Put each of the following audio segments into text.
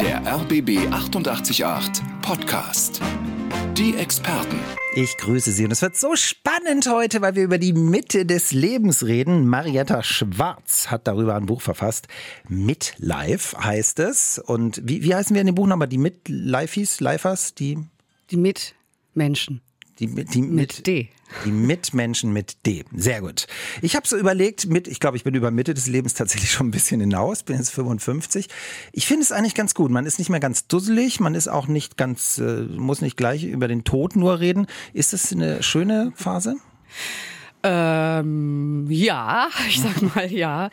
Der RBB 888 Podcast. Die Experten. Ich grüße Sie und es wird so spannend heute, weil wir über die Mitte des Lebens reden. Marietta Schwarz hat darüber ein Buch verfasst. Midlife heißt es. Und wie, wie heißen wir in dem Buch nochmal? Die Midlifeys, Lifers, die? Die Mitmenschen. Die, die mit, mit D. Die Mitmenschen mit D. Sehr gut. Ich habe so überlegt, mit, ich glaube, ich bin über Mitte des Lebens tatsächlich schon ein bisschen hinaus, bin jetzt 55. Ich finde es eigentlich ganz gut. Man ist nicht mehr ganz dusselig, man ist auch nicht ganz, äh, muss nicht gleich über den Tod nur reden. Ist das eine schöne Phase? Ähm, ja, ich sag mal ja.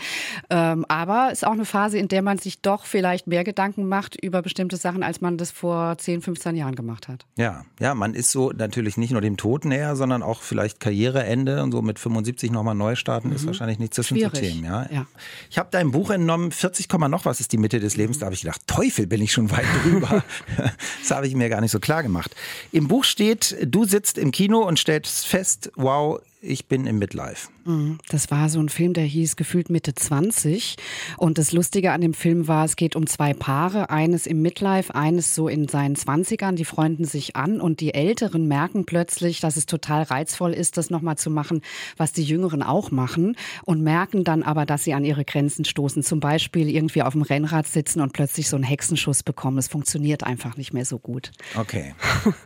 Ähm, aber ist auch eine Phase, in der man sich doch vielleicht mehr Gedanken macht über bestimmte Sachen, als man das vor 10, 15 Jahren gemacht hat. Ja, ja, man ist so natürlich nicht nur dem Tod näher, sondern auch vielleicht Karriereende und so mit 75 nochmal neu starten, mhm. ist wahrscheinlich nicht zwischen zu Themen. Ja? ja. Ich habe dein Buch entnommen, 40, noch was ist die Mitte des Lebens. Da habe ich gedacht, Teufel, bin ich schon weit drüber. das habe ich mir gar nicht so klar gemacht. Im Buch steht, du sitzt im Kino und stellst fest, wow, ich bin im Midlife. Mhm. Das war so ein Film, der hieß gefühlt Mitte 20. Und das Lustige an dem Film war, es geht um zwei Paare, eines im Midlife, eines so in seinen 20ern, die freunden sich an und die Älteren merken plötzlich, dass es total reizvoll ist, das nochmal zu machen, was die Jüngeren auch machen und merken dann aber, dass sie an ihre Grenzen stoßen. Zum Beispiel irgendwie auf dem Rennrad sitzen und plötzlich so einen Hexenschuss bekommen. Es funktioniert einfach nicht mehr so gut. Okay.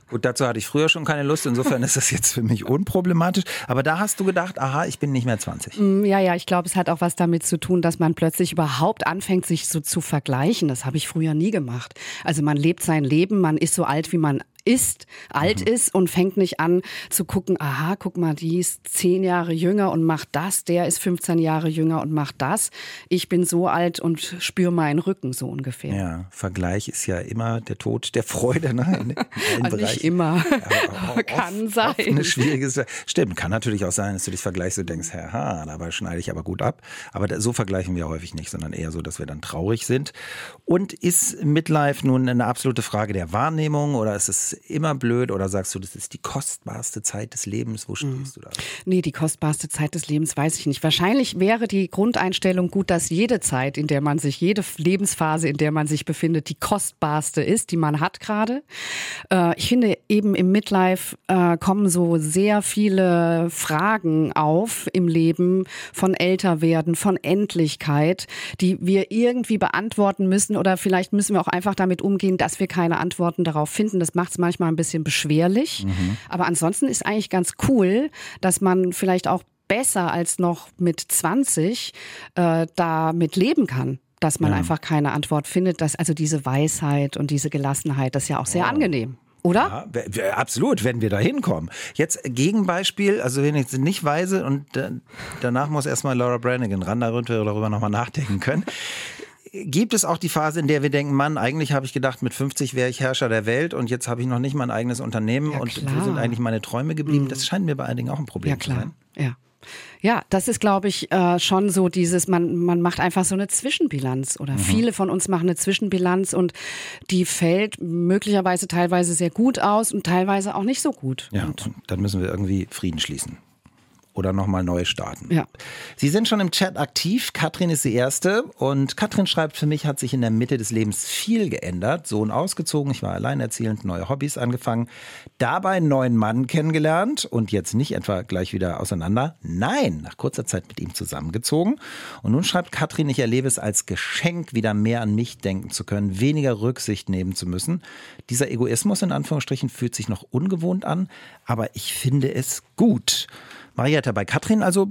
gut, dazu hatte ich früher schon keine Lust. Insofern ist das jetzt für mich unproblematisch. Aber da hast du gedacht, aha, ich bin nicht mehr 20. Mm, ja, ja, ich glaube, es hat auch was damit zu tun, dass man plötzlich überhaupt anfängt, sich so zu vergleichen. Das habe ich früher nie gemacht. Also man lebt sein Leben, man ist so alt, wie man ist, alt mhm. ist und fängt nicht an zu gucken, aha, guck mal, die ist zehn Jahre jünger und macht das, der ist 15 Jahre jünger und macht das. Ich bin so alt und spüre meinen Rücken so ungefähr. Ja, Vergleich ist ja immer der Tod der Freude. Ne? In, in also nicht immer. Ja, kann oft, sein. Oft eine schwierige Stimmt, kann natürlich auch sein, dass du dich vergleichst und denkst, haha, dabei schneide ich aber gut ab. Aber so vergleichen wir häufig nicht, sondern eher so, dass wir dann traurig sind. Und ist Midlife nun eine absolute Frage der Wahrnehmung oder ist es immer blöd oder sagst du, das ist die kostbarste Zeit des Lebens? Wo stehst mhm. du da? Nee, die kostbarste Zeit des Lebens weiß ich nicht. Wahrscheinlich wäre die Grundeinstellung gut, dass jede Zeit, in der man sich, jede Lebensphase, in der man sich befindet, die kostbarste ist, die man hat gerade. Äh, ich finde eben im Midlife äh, kommen so sehr viele Fragen auf im Leben von Älterwerden, von Endlichkeit, die wir irgendwie beantworten müssen oder vielleicht müssen wir auch einfach damit umgehen, dass wir keine Antworten darauf finden. Das macht es manchmal ein bisschen beschwerlich. Mhm. Aber ansonsten ist eigentlich ganz cool, dass man vielleicht auch besser als noch mit 20 äh, damit leben kann dass man ja. einfach keine Antwort findet. Dass also diese Weisheit und diese Gelassenheit, das ist ja auch sehr oh. angenehm. Oder? Ja, absolut, wenn wir da hinkommen. Jetzt Gegenbeispiel, also wenn ich nicht weise und äh, danach muss erstmal Laura Brannigan ran, damit wir darüber nochmal nachdenken können gibt es auch die Phase, in der wir denken, Mann, eigentlich habe ich gedacht, mit 50 wäre ich Herrscher der Welt und jetzt habe ich noch nicht mein eigenes Unternehmen ja, und klar. wo sind eigentlich meine Träume geblieben? Mhm. Das scheint mir bei einigen auch ein Problem ja, klar. zu sein. Ja. Ja, das ist, glaube ich, äh, schon so dieses, man, man macht einfach so eine Zwischenbilanz oder mhm. viele von uns machen eine Zwischenbilanz und die fällt möglicherweise teilweise sehr gut aus und teilweise auch nicht so gut. Ja, und dann müssen wir irgendwie Frieden schließen oder nochmal neu starten. Ja. Sie sind schon im Chat aktiv. Katrin ist die Erste. Und Katrin schreibt, für mich hat sich in der Mitte des Lebens viel geändert. Sohn ausgezogen, ich war alleinerziehend, neue Hobbys angefangen. Dabei einen neuen Mann kennengelernt und jetzt nicht etwa gleich wieder auseinander. Nein, nach kurzer Zeit mit ihm zusammengezogen. Und nun schreibt Katrin, ich erlebe es als Geschenk, wieder mehr an mich denken zu können, weniger Rücksicht nehmen zu müssen. Dieser Egoismus in Anführungsstrichen fühlt sich noch ungewohnt an, aber ich finde es gut. Marietta, bei Katrin also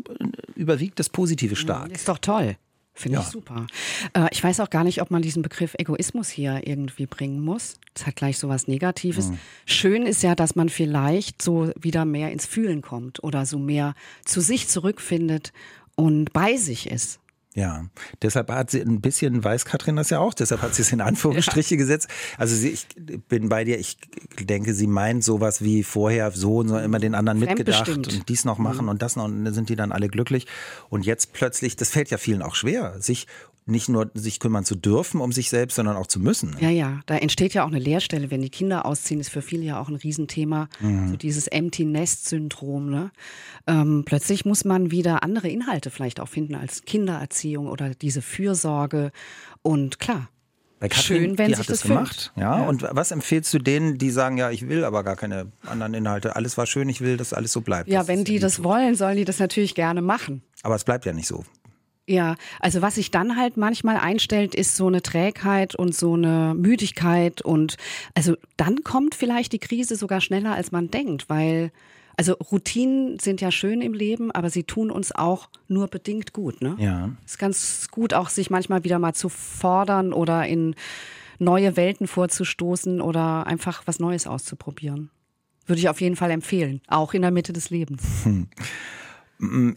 überwiegt das Positive stark. Ist doch toll. Finde ja. ich super. Äh, ich weiß auch gar nicht, ob man diesen Begriff Egoismus hier irgendwie bringen muss. Das hat gleich so was Negatives. Mhm. Schön ist ja, dass man vielleicht so wieder mehr ins Fühlen kommt oder so mehr zu sich zurückfindet und bei sich ist. Ja, deshalb hat sie ein bisschen, weiß Katrin das ja auch, deshalb hat sie es in Anführungsstriche ja. gesetzt. Also sie, ich bin bei dir, ich denke, sie meint sowas wie vorher so und so immer den anderen mitgedacht und dies noch machen mhm. und das noch und dann sind die dann alle glücklich. Und jetzt plötzlich, das fällt ja vielen auch schwer, sich nicht nur sich kümmern zu dürfen um sich selbst, sondern auch zu müssen. Ne? Ja, ja, da entsteht ja auch eine Leerstelle, wenn die Kinder ausziehen, ist für viele ja auch ein Riesenthema. Mhm. So dieses Empty Nest Syndrom. Ne? Ähm, plötzlich muss man wieder andere Inhalte vielleicht auch finden als Kindererziehung oder diese Fürsorge. Und klar, Katrin, Schön, wenn die sich hat das gemacht. Ja? Ja. Und was empfehlst du denen, die sagen, ja, ich will aber gar keine anderen Inhalte. Alles war schön, ich will, dass alles so bleibt. Ja, Das wenn die das wollen, sollen die das natürlich gerne machen. Aber es bleibt ja nicht so. Ja, also was sich dann halt manchmal einstellt, ist so eine Trägheit und so eine Müdigkeit und also dann kommt vielleicht die Krise sogar schneller, als man denkt, weil also Routinen sind ja schön im Leben, aber sie tun uns auch nur bedingt gut, ne? Ja. ist ganz gut, auch sich manchmal wieder mal zu fordern oder in neue Welten vorzustoßen oder einfach was Neues auszuprobieren. Würde ich auf jeden Fall empfehlen, auch in der Mitte des Lebens. Mm,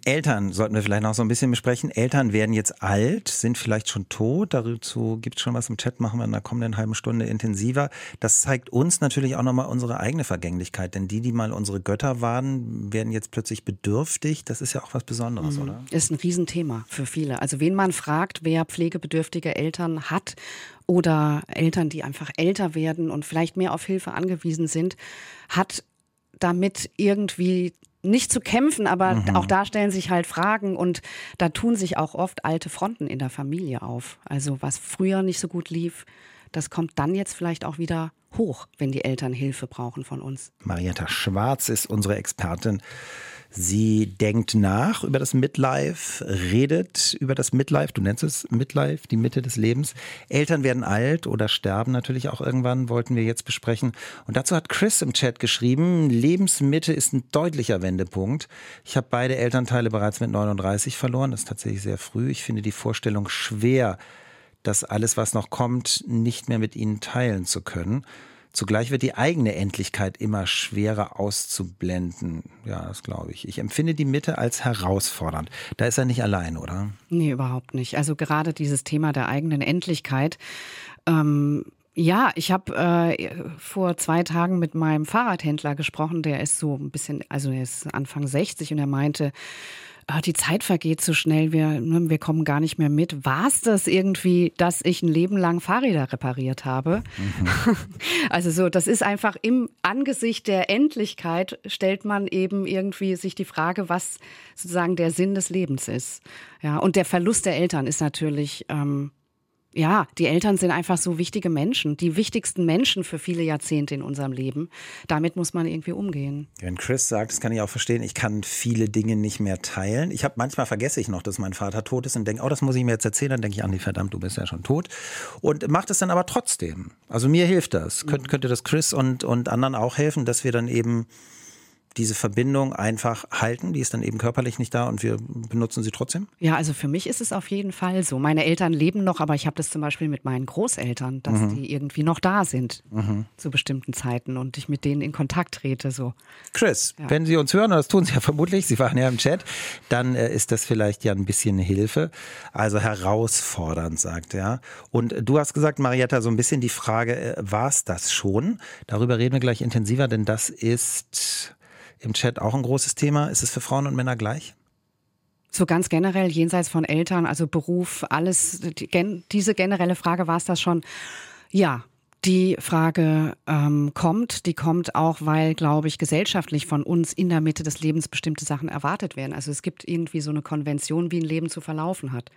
Eltern sollten wir vielleicht noch so ein bisschen besprechen. Eltern werden jetzt alt, sind vielleicht schon tot. Dazu gibt es schon was im Chat, machen wir in der kommenden halben Stunde intensiver. Das zeigt uns natürlich auch nochmal unsere eigene Vergänglichkeit. Denn die, die mal unsere Götter waren, werden jetzt plötzlich bedürftig. Das ist ja auch was Besonderes, oder? Ist ein Riesenthema für viele. Also wen man fragt, wer pflegebedürftige Eltern hat oder Eltern, die einfach älter werden und vielleicht mehr auf Hilfe angewiesen sind, hat damit irgendwie nicht zu kämpfen, aber auch da stellen sich halt Fragen und da tun sich auch oft alte Fronten in der Familie auf. Also was früher nicht so gut lief, das kommt dann jetzt vielleicht auch wieder hoch, wenn die Eltern Hilfe brauchen von uns. Marietta Schwarz ist unsere Expertin. Sie denkt nach über das Midlife, redet über das Midlife, du nennst es Midlife, die Mitte des Lebens. Eltern werden alt oder sterben natürlich auch irgendwann, wollten wir jetzt besprechen. Und dazu hat Chris im Chat geschrieben, Lebensmitte ist ein deutlicher Wendepunkt. Ich habe beide Elternteile bereits mit 39 verloren, das ist tatsächlich sehr früh. Ich finde die Vorstellung schwer, das alles, was noch kommt, nicht mehr mit ihnen teilen zu können. Zugleich wird die eigene Endlichkeit immer schwerer auszublenden. Ja, das glaube ich. Ich empfinde die Mitte als herausfordernd. Da ist er nicht allein, oder? Nee, überhaupt nicht. Also gerade dieses Thema der eigenen Endlichkeit. Ähm, ja, ich habe äh, vor zwei Tagen mit meinem Fahrradhändler gesprochen. Der ist so ein bisschen, also er ist Anfang 60 und er meinte, ah, die Zeit vergeht so schnell, wir, ne, wir kommen gar nicht mehr mit. War es das irgendwie, dass ich ein Leben lang Fahrräder repariert habe? Also so, das ist einfach im Angesicht der Endlichkeit stellt man eben irgendwie sich die Frage, was sozusagen der Sinn des Lebens ist. Ja, und der Verlust der Eltern ist natürlich, ähm, ja, die Eltern sind einfach so wichtige Menschen, die wichtigsten Menschen für viele Jahrzehnte in unserem Leben. Damit muss man irgendwie umgehen. Wenn Chris sagt, das kann ich auch verstehen, ich kann viele Dinge nicht mehr teilen. Ich habe manchmal vergesse ich noch, dass mein Vater tot ist und denke, oh, das muss ich mir jetzt erzählen. Dann denke ich, Andi, verdammt, du bist ja schon tot. Und macht es dann aber trotzdem. Also mir hilft das. Könnt, könnte das Chris und, und anderen auch helfen, dass wir dann eben diese Verbindung einfach halten. Die ist dann eben körperlich nicht da und wir benutzen sie trotzdem. Ja, also für mich ist es auf jeden Fall so. Meine Eltern leben noch, aber ich habe das zum Beispiel mit meinen Großeltern, dass die irgendwie noch da sind zu bestimmten Zeiten und ich mit denen in Kontakt trete. So. Chris, wenn Sie uns hören, und das tun Sie ja vermutlich, Sie waren ja im Chat, dann äh, ist das vielleicht ja ein bisschen Hilfe. Also herausfordernd, sagt er. Und du hast gesagt, Marietta, so ein bisschen die Frage, äh, war es das schon? Darüber reden wir gleich intensiver, denn das ist im Chat auch ein großes Thema. Ist es für Frauen und Männer gleich? So ganz generell, jenseits von Eltern, also Beruf, alles, die, gen, diese generelle Frage war es das schon. Ja, die Frage ähm, kommt, die kommt auch, weil, glaube ich, gesellschaftlich von uns in der Mitte des Lebens bestimmte Sachen erwartet werden. Also es gibt irgendwie so eine Konvention, wie ein Leben zu verlaufen hat.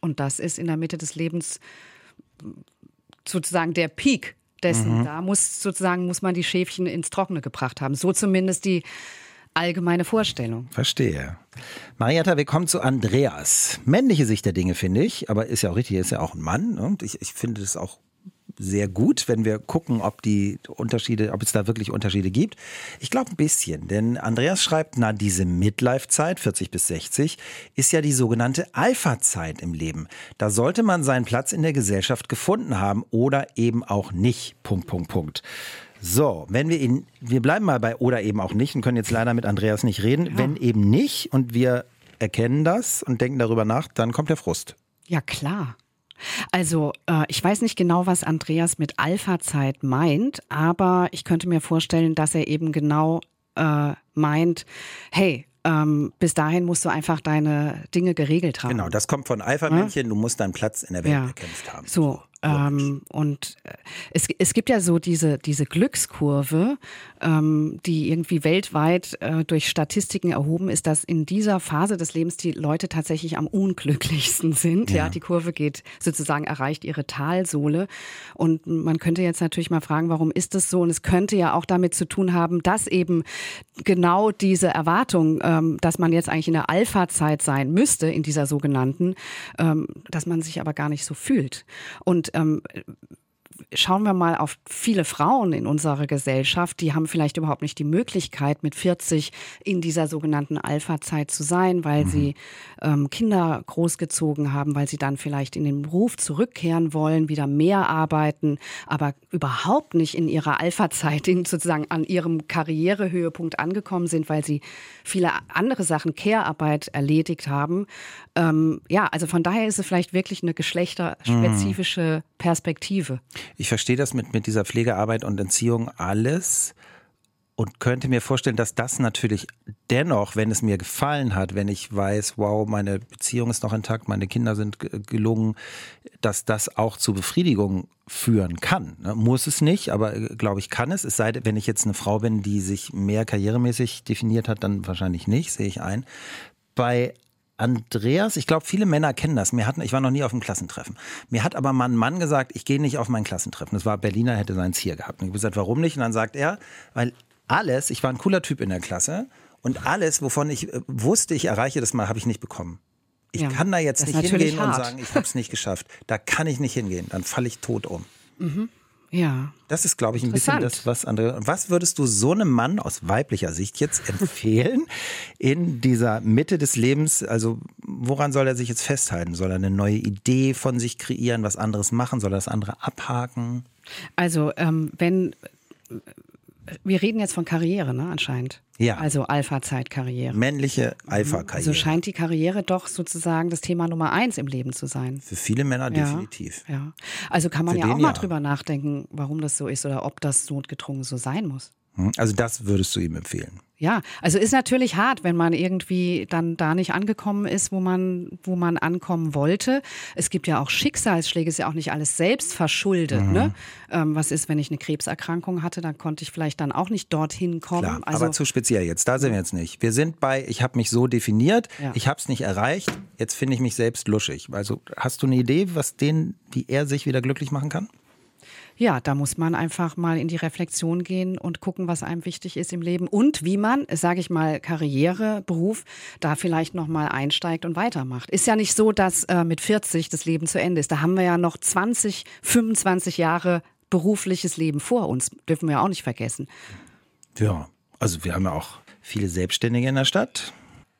Und das ist in der Mitte des Lebens sozusagen der Peak dessen. Da muss sozusagen muss man die Schäfchen ins Trockene gebracht haben. So zumindest die allgemeine Vorstellung. Verstehe. Marietta, wir kommen zu Andreas. Männliche Sicht der Dinge, finde ich, aber ist ja auch richtig, er ist ja auch ein Mann. ne? Und ich, ich finde das auch sehr gut, wenn wir gucken, ob die Unterschiede, ob es da wirklich Unterschiede gibt. Ich glaube ein bisschen, denn Andreas schreibt, na, diese Midlife-Zeit, 40 bis 60, ist ja die sogenannte Alpha-Zeit im Leben. Da sollte man seinen Platz in der Gesellschaft gefunden haben oder eben auch nicht. Punkt, Punkt, Punkt. So, wenn wir ihn, wir bleiben mal bei oder eben auch nicht und können jetzt leider mit Andreas nicht reden. Wenn eben nicht und wir erkennen das und denken darüber nach, dann kommt der Frust. Ja, klar. Also, äh, ich weiß nicht genau, was Andreas mit Alpha-Zeit meint, aber ich könnte mir vorstellen, dass er eben genau äh, meint, hey, ähm, bis dahin musst du einfach deine Dinge geregelt haben. Genau, das kommt von Alpha-Männchen, du musst deinen Platz in der Welt Ja. erkämpft haben. So, Ähm, und äh, es, es gibt ja so diese, diese Glückskurve, ähm, die irgendwie weltweit äh, durch Statistiken erhoben ist, dass in dieser Phase des Lebens die Leute tatsächlich am unglücklichsten sind. Ja, ja die Kurve geht sozusagen, erreicht ihre Talsohle. Und man könnte jetzt natürlich mal fragen, warum ist das so? Und es könnte ja auch damit zu tun haben, dass eben genau diese Erwartung, ähm, dass man jetzt eigentlich in der Alpha-Zeit sein müsste, in dieser sogenannten, ähm, dass man sich aber gar nicht so fühlt. Und ähm, schauen wir mal auf viele Frauen in unserer Gesellschaft, die haben vielleicht überhaupt nicht die Möglichkeit, mit 40 in dieser sogenannten Alpha-Zeit zu sein, weil mhm. sie ähm, Kinder großgezogen haben, weil sie dann vielleicht in den Beruf zurückkehren wollen, wieder mehr arbeiten, aber überhaupt nicht in ihrer Alpha-Zeit sozusagen an ihrem Karrierehöhepunkt angekommen sind, weil sie viele andere Sachen, Care-Arbeit erledigt haben. Ähm, ja, also von daher ist es vielleicht wirklich eine geschlechterspezifische mhm. Perspektive. Ich verstehe das mit, mit dieser Pflegearbeit und Entziehung alles und könnte mir vorstellen, dass das natürlich dennoch, wenn es mir gefallen hat, wenn ich weiß, wow, meine Beziehung ist noch intakt, meine Kinder sind gelungen, dass das auch zu Befriedigung führen kann. Ne? Muss es nicht, aber äh, glaube ich, kann es. Es sei denn, wenn ich jetzt eine Frau bin, die sich mehr karrieremäßig definiert hat, dann wahrscheinlich nicht, sehe ich ein. Bei Andreas, ich glaube, viele Männer kennen das. Mir hatten, ich war noch nie auf einem Klassentreffen. Mir hat aber mal ein Mann gesagt, ich gehe nicht auf mein Klassentreffen. Das war Berliner, hätte seins hier gehabt. Und ich habe gesagt, warum nicht? Und dann sagt er, weil alles, ich war ein cooler Typ in der Klasse und alles, wovon ich äh, wusste, ich erreiche das mal, habe ich nicht bekommen. Ich ja, kann da jetzt nicht hingehen hart. und sagen, ich habe es nicht geschafft. Da kann ich nicht hingehen. Dann falle ich tot um. Mhm. Ja. Das ist, glaube ich, ein bisschen das, was andere. Was würdest du so einem Mann aus weiblicher Sicht jetzt empfehlen in dieser Mitte des Lebens? Also, woran soll er sich jetzt festhalten? Soll er eine neue Idee von sich kreieren, was anderes machen? Soll er das andere abhaken? Also, ähm, wenn wir reden jetzt von Karriere, ne, anscheinend. Ja. Also Alpha-Zeit-Karriere. Männliche Alpha-Karriere. So also scheint die Karriere doch sozusagen das Thema Nummer eins im Leben zu sein. Für viele Männer ja, definitiv. Ja. Also kann man Für ja auch mal ja. drüber nachdenken, warum das so ist oder ob das notgedrungen so sein muss. Hm, also das würdest du ihm empfehlen? Ja, also ist natürlich hart, wenn man irgendwie dann da nicht angekommen ist, wo man, wo man ankommen wollte. Es gibt ja auch Schicksalsschläge, ist ja auch nicht alles selbst verschuldet. Mhm. Ne? Ähm, was ist, wenn ich eine Krebserkrankung hatte, dann konnte ich vielleicht dann auch nicht dorthin kommen. Klar, also, aber zu speziell jetzt, da sind wir jetzt nicht. Wir sind bei, ich habe mich so definiert, ja. ich habe es nicht erreicht, jetzt finde ich mich selbst luschig. Also hast du eine Idee, was den, wie er sich wieder glücklich machen kann? Ja, da muss man einfach mal in die Reflexion gehen und gucken, was einem wichtig ist im Leben und wie man, sage ich mal, Karriere, Beruf, da vielleicht noch mal einsteigt und weitermacht. Ist ja nicht so, dass äh, mit 40 das Leben zu Ende ist. Da haben wir ja noch 20, 25 Jahre berufliches Leben vor uns. Dürfen wir auch nicht vergessen. Ja, also wir haben ja auch viele Selbstständige in der Stadt,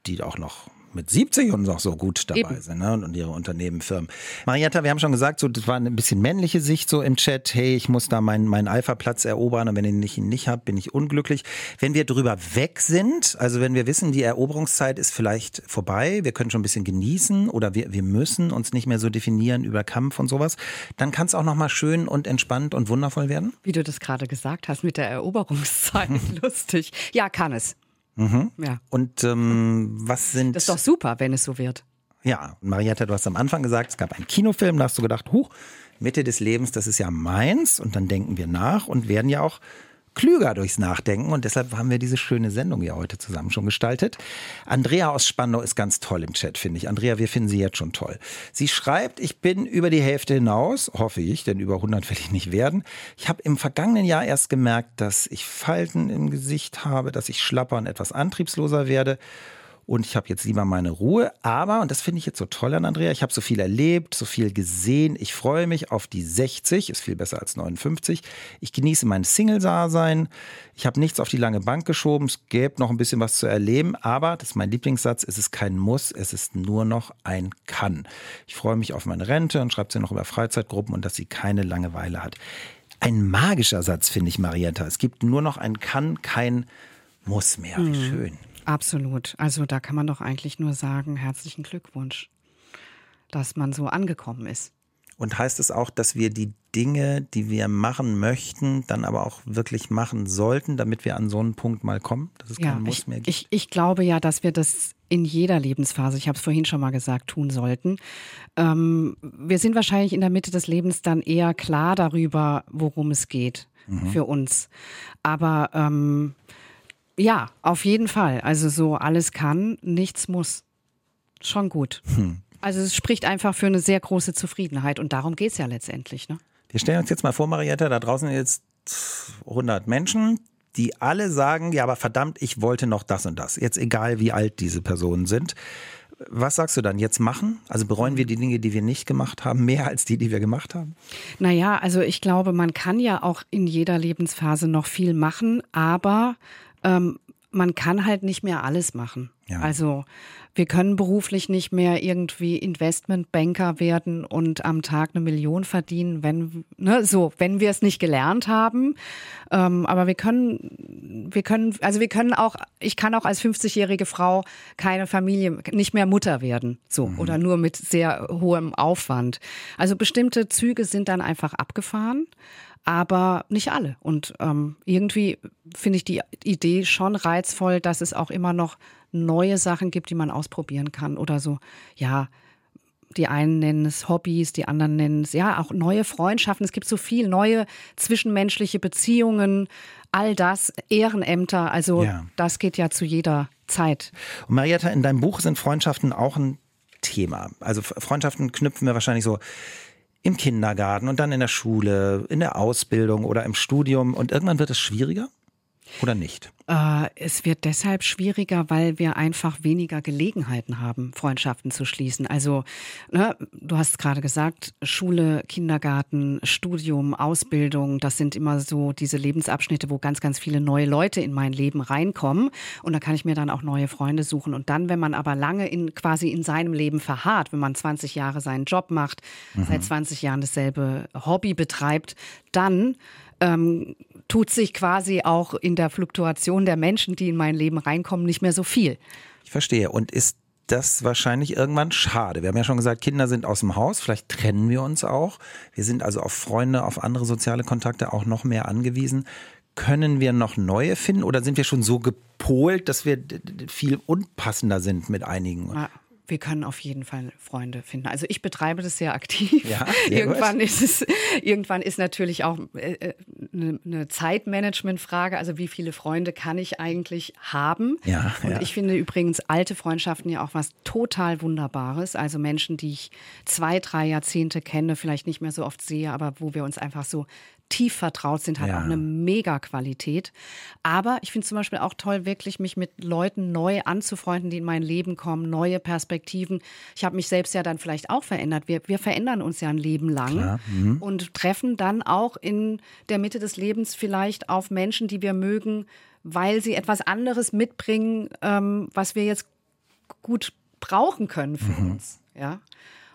die auch noch mit 70 und noch so gut dabei Eben. sind ne? und ihre Unternehmen, Firmen. Marietta, wir haben schon gesagt, so, das war ein bisschen männliche Sicht so im Chat. Hey, ich muss da meinen, meinen Alpha-Platz erobern und wenn ich ihn nicht habe, bin ich unglücklich. Wenn wir drüber weg sind, also wenn wir wissen, die Eroberungszeit ist vielleicht vorbei, wir können schon ein bisschen genießen oder wir, wir müssen uns nicht mehr so definieren über Kampf und sowas, dann kann es auch nochmal schön und entspannt und wundervoll werden. Wie du das gerade gesagt hast mit der Eroberungszeit, lustig. Ja, kann es. Mhm. Ja. Und ähm, was sind. Das ist doch super, wenn es so wird. Ja, Marietta, du hast am Anfang gesagt, es gab einen Kinofilm, da hast du gedacht, huch, Mitte des Lebens, das ist ja meins. Und dann denken wir nach und werden ja auch klüger durchs Nachdenken und deshalb haben wir diese schöne Sendung ja heute zusammen schon gestaltet. Andrea aus Spandau ist ganz toll im Chat, finde ich. Andrea, wir finden sie jetzt schon toll. Sie schreibt, ich bin über die Hälfte hinaus, hoffe ich, denn über 100 will ich nicht werden. Ich habe im vergangenen Jahr erst gemerkt, dass ich Falten im Gesicht habe, dass ich schlapper und etwas antriebsloser werde und ich habe jetzt lieber meine Ruhe. Aber, und das finde ich jetzt so toll an Andrea, ich habe so viel erlebt, so viel gesehen. Ich freue mich auf die 60, ist viel besser als 59. Ich genieße mein Single-Dasein. Ich habe nichts auf die lange Bank geschoben. Es gäbe noch ein bisschen was zu erleben. Aber, das ist mein Lieblingssatz, es ist kein Muss, es ist nur noch ein Kann. Ich freue mich auf meine Rente und schreibt sie noch über Freizeitgruppen und dass sie keine Langeweile hat. Ein magischer Satz, finde ich, Marietta. Es gibt nur noch ein Kann, kein Muss mehr. Wie mhm. schön. Absolut. Also da kann man doch eigentlich nur sagen, herzlichen Glückwunsch, dass man so angekommen ist. Und heißt es auch, dass wir die Dinge, die wir machen möchten, dann aber auch wirklich machen sollten, damit wir an so einen Punkt mal kommen, dass es ja, keinen Muss ich, mehr gibt? Ich, ich glaube ja, dass wir das in jeder Lebensphase, ich habe es vorhin schon mal gesagt, tun sollten. Ähm, wir sind wahrscheinlich in der Mitte des Lebens dann eher klar darüber, worum es geht mhm. für uns. Aber ähm, ja, auf jeden Fall. Also so alles kann, nichts muss. Schon gut. Hm. Also es spricht einfach für eine sehr große Zufriedenheit und darum geht es ja letztendlich. Ne? Wir stellen uns jetzt mal vor, Marietta, da draußen jetzt 100 Menschen, die alle sagen, ja, aber verdammt, ich wollte noch das und das. Jetzt egal, wie alt diese Personen sind. Was sagst du dann? Jetzt machen? Also bereuen wir die Dinge, die wir nicht gemacht haben, mehr als die, die wir gemacht haben? Naja, also ich glaube, man kann ja auch in jeder Lebensphase noch viel machen, aber ähm, man kann halt nicht mehr alles machen. Ja. Also wir können beruflich nicht mehr irgendwie Investmentbanker werden und am Tag eine Million verdienen, wenn ne, so, wenn wir es nicht gelernt haben. Ähm, aber wir können, wir können, also wir können auch, ich kann auch als 50-jährige Frau keine Familie, nicht mehr Mutter werden, so mhm. oder nur mit sehr hohem Aufwand. Also bestimmte Züge sind dann einfach abgefahren aber nicht alle. Und ähm, irgendwie finde ich die Idee schon reizvoll, dass es auch immer noch neue Sachen gibt, die man ausprobieren kann oder so. Ja, die einen nennen es Hobbys, die anderen nennen es ja auch neue Freundschaften. Es gibt so viel neue zwischenmenschliche Beziehungen, all das, Ehrenämter. Also ja. das geht ja zu jeder Zeit. Und Marietta, in deinem Buch sind Freundschaften auch ein Thema. Also Freundschaften knüpfen wir wahrscheinlich so im Kindergarten und dann in der Schule, in der Ausbildung oder im Studium. Und irgendwann wird es schwieriger oder nicht? Äh, es wird deshalb schwieriger, weil wir einfach weniger Gelegenheiten haben, Freundschaften zu schließen. Also, ne, du hast gerade gesagt, Schule, Kindergarten, Studium, Ausbildung, das sind immer so diese Lebensabschnitte, wo ganz, ganz viele neue Leute in mein Leben reinkommen. Und da kann ich mir dann auch neue Freunde suchen. Und dann, wenn man aber lange in, quasi in seinem Leben verharrt, wenn man 20 Jahre seinen Job macht, mhm. seit 20 Jahren dasselbe Hobby betreibt, dann ähm, tut sich quasi auch in der Fluktuation der Menschen, die in mein Leben reinkommen, nicht mehr so viel. Ich verstehe. Und ist das wahrscheinlich irgendwann schade. Wir haben ja schon gesagt, Kinder sind aus dem Haus, vielleicht trennen wir uns auch. Wir sind also auf Freunde, auf andere soziale Kontakte auch noch mehr angewiesen. Können wir noch neue finden oder sind wir schon so gepolt, dass wir viel unpassender sind mit einigen? Ja wir können auf jeden Fall Freunde finden. Also ich betreibe das sehr aktiv. Ja, irgendwann ist es, irgendwann ist natürlich auch äh, äh, eine, eine Zeitmanagement-Frage. Also wie viele Freunde kann ich eigentlich haben? Ja, Und ja. ich finde übrigens alte Freundschaften ja auch was total Wunderbares. Also Menschen, die ich zwei, drei Jahrzehnte kenne, vielleicht nicht mehr so oft sehe, aber wo wir uns einfach so tief vertraut sind, hat ja. auch eine Mega-Qualität. Aber ich finde zum Beispiel auch toll, wirklich mich mit Leuten neu anzufreunden, die in mein Leben kommen, neue Perspektiven. Ich habe mich selbst ja dann vielleicht auch verändert. Wir, wir verändern uns ja ein Leben lang mhm. und treffen dann auch in der Mitte des Lebens vielleicht auf Menschen, die wir mögen, weil sie etwas anderes mitbringen, ähm, was wir jetzt gut brauchen können für mhm. uns. Ja.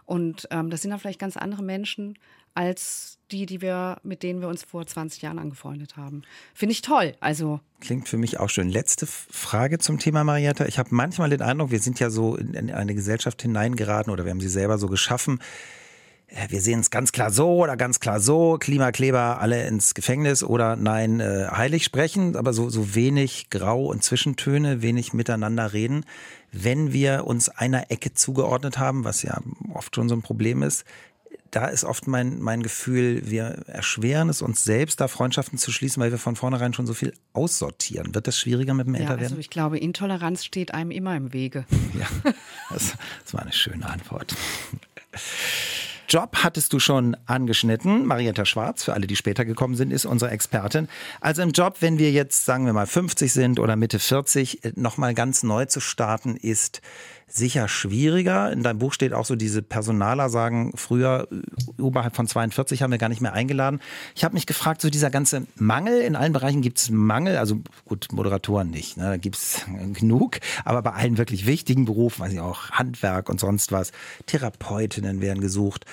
Und ähm, das sind dann vielleicht ganz andere Menschen, als die, die wir, mit denen wir uns vor 20 Jahren angefreundet haben. Finde ich toll. Also Klingt für mich auch schön. Letzte Frage zum Thema Marietta. Ich habe manchmal den Eindruck, wir sind ja so in eine Gesellschaft hineingeraten oder wir haben sie selber so geschaffen. Wir sehen es ganz klar so oder ganz klar so, Klimakleber alle ins Gefängnis oder nein, äh, heilig sprechen, aber so, so wenig Grau und Zwischentöne, wenig miteinander reden. Wenn wir uns einer Ecke zugeordnet haben, was ja oft schon so ein Problem ist, da ist oft mein, mein Gefühl, wir erschweren es uns selbst, da Freundschaften zu schließen, weil wir von vornherein schon so viel aussortieren. Wird das schwieriger mit dem ja, Älterwerden? Also ich glaube, Intoleranz steht einem immer im Wege. Ja, das, das war eine schöne Antwort. Job hattest du schon angeschnitten. Marietta Schwarz, für alle, die später gekommen sind, ist unsere Expertin. Also im Job, wenn wir jetzt, sagen wir mal, 50 sind oder Mitte 40, äh, nochmal ganz neu zu starten, ist sicher schwieriger. In deinem Buch steht auch so, diese Personaler sagen, früher äh, oberhalb von 42 haben wir gar nicht mehr eingeladen. Ich habe mich gefragt, so dieser ganze Mangel, in allen Bereichen gibt es Mangel, also gut, Moderatoren nicht, ne? da gibt es genug, aber bei allen wirklich wichtigen Berufen, weiß ich auch, Handwerk und sonst was, Therapeutinnen werden gesucht.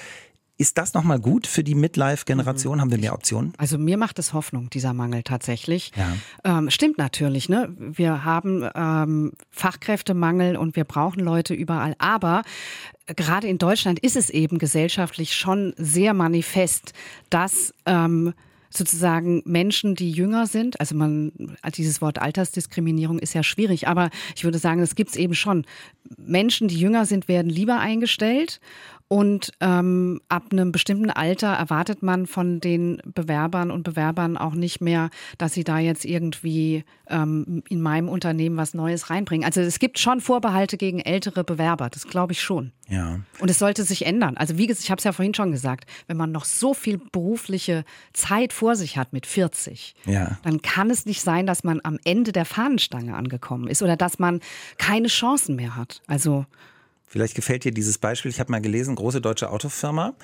Ist das nochmal gut für die Midlife-Generation? Mhm. Haben wir mehr Optionen? Also mir macht es Hoffnung, dieser Mangel tatsächlich. Ja. Ähm, stimmt natürlich, ne? Wir haben ähm, Fachkräftemangel und wir brauchen Leute überall. Aber gerade in Deutschland ist es eben gesellschaftlich schon sehr manifest, dass ähm, sozusagen Menschen, die jünger sind, also man, dieses Wort Altersdiskriminierung ist ja schwierig, aber ich würde sagen, es gibt es eben schon. Menschen, die jünger sind, werden lieber eingestellt und ähm, ab einem bestimmten Alter erwartet man von den Bewerbern und Bewerbern auch nicht mehr, dass sie da jetzt irgendwie ähm, in meinem Unternehmen was Neues reinbringen. Also es gibt schon Vorbehalte gegen ältere Bewerber, das glaube ich schon. Ja. Und es sollte sich ändern. Also wie gesagt, ich habe es ja vorhin schon gesagt, wenn man noch so viel berufliche Zeit vor sich hat mit 40, ja. dann kann es nicht sein, dass man am Ende der Fahnenstange angekommen ist oder dass man keine Chancen mehr hat. Also Vielleicht gefällt dir dieses Beispiel. Ich habe mal gelesen, große deutsche Autofirma,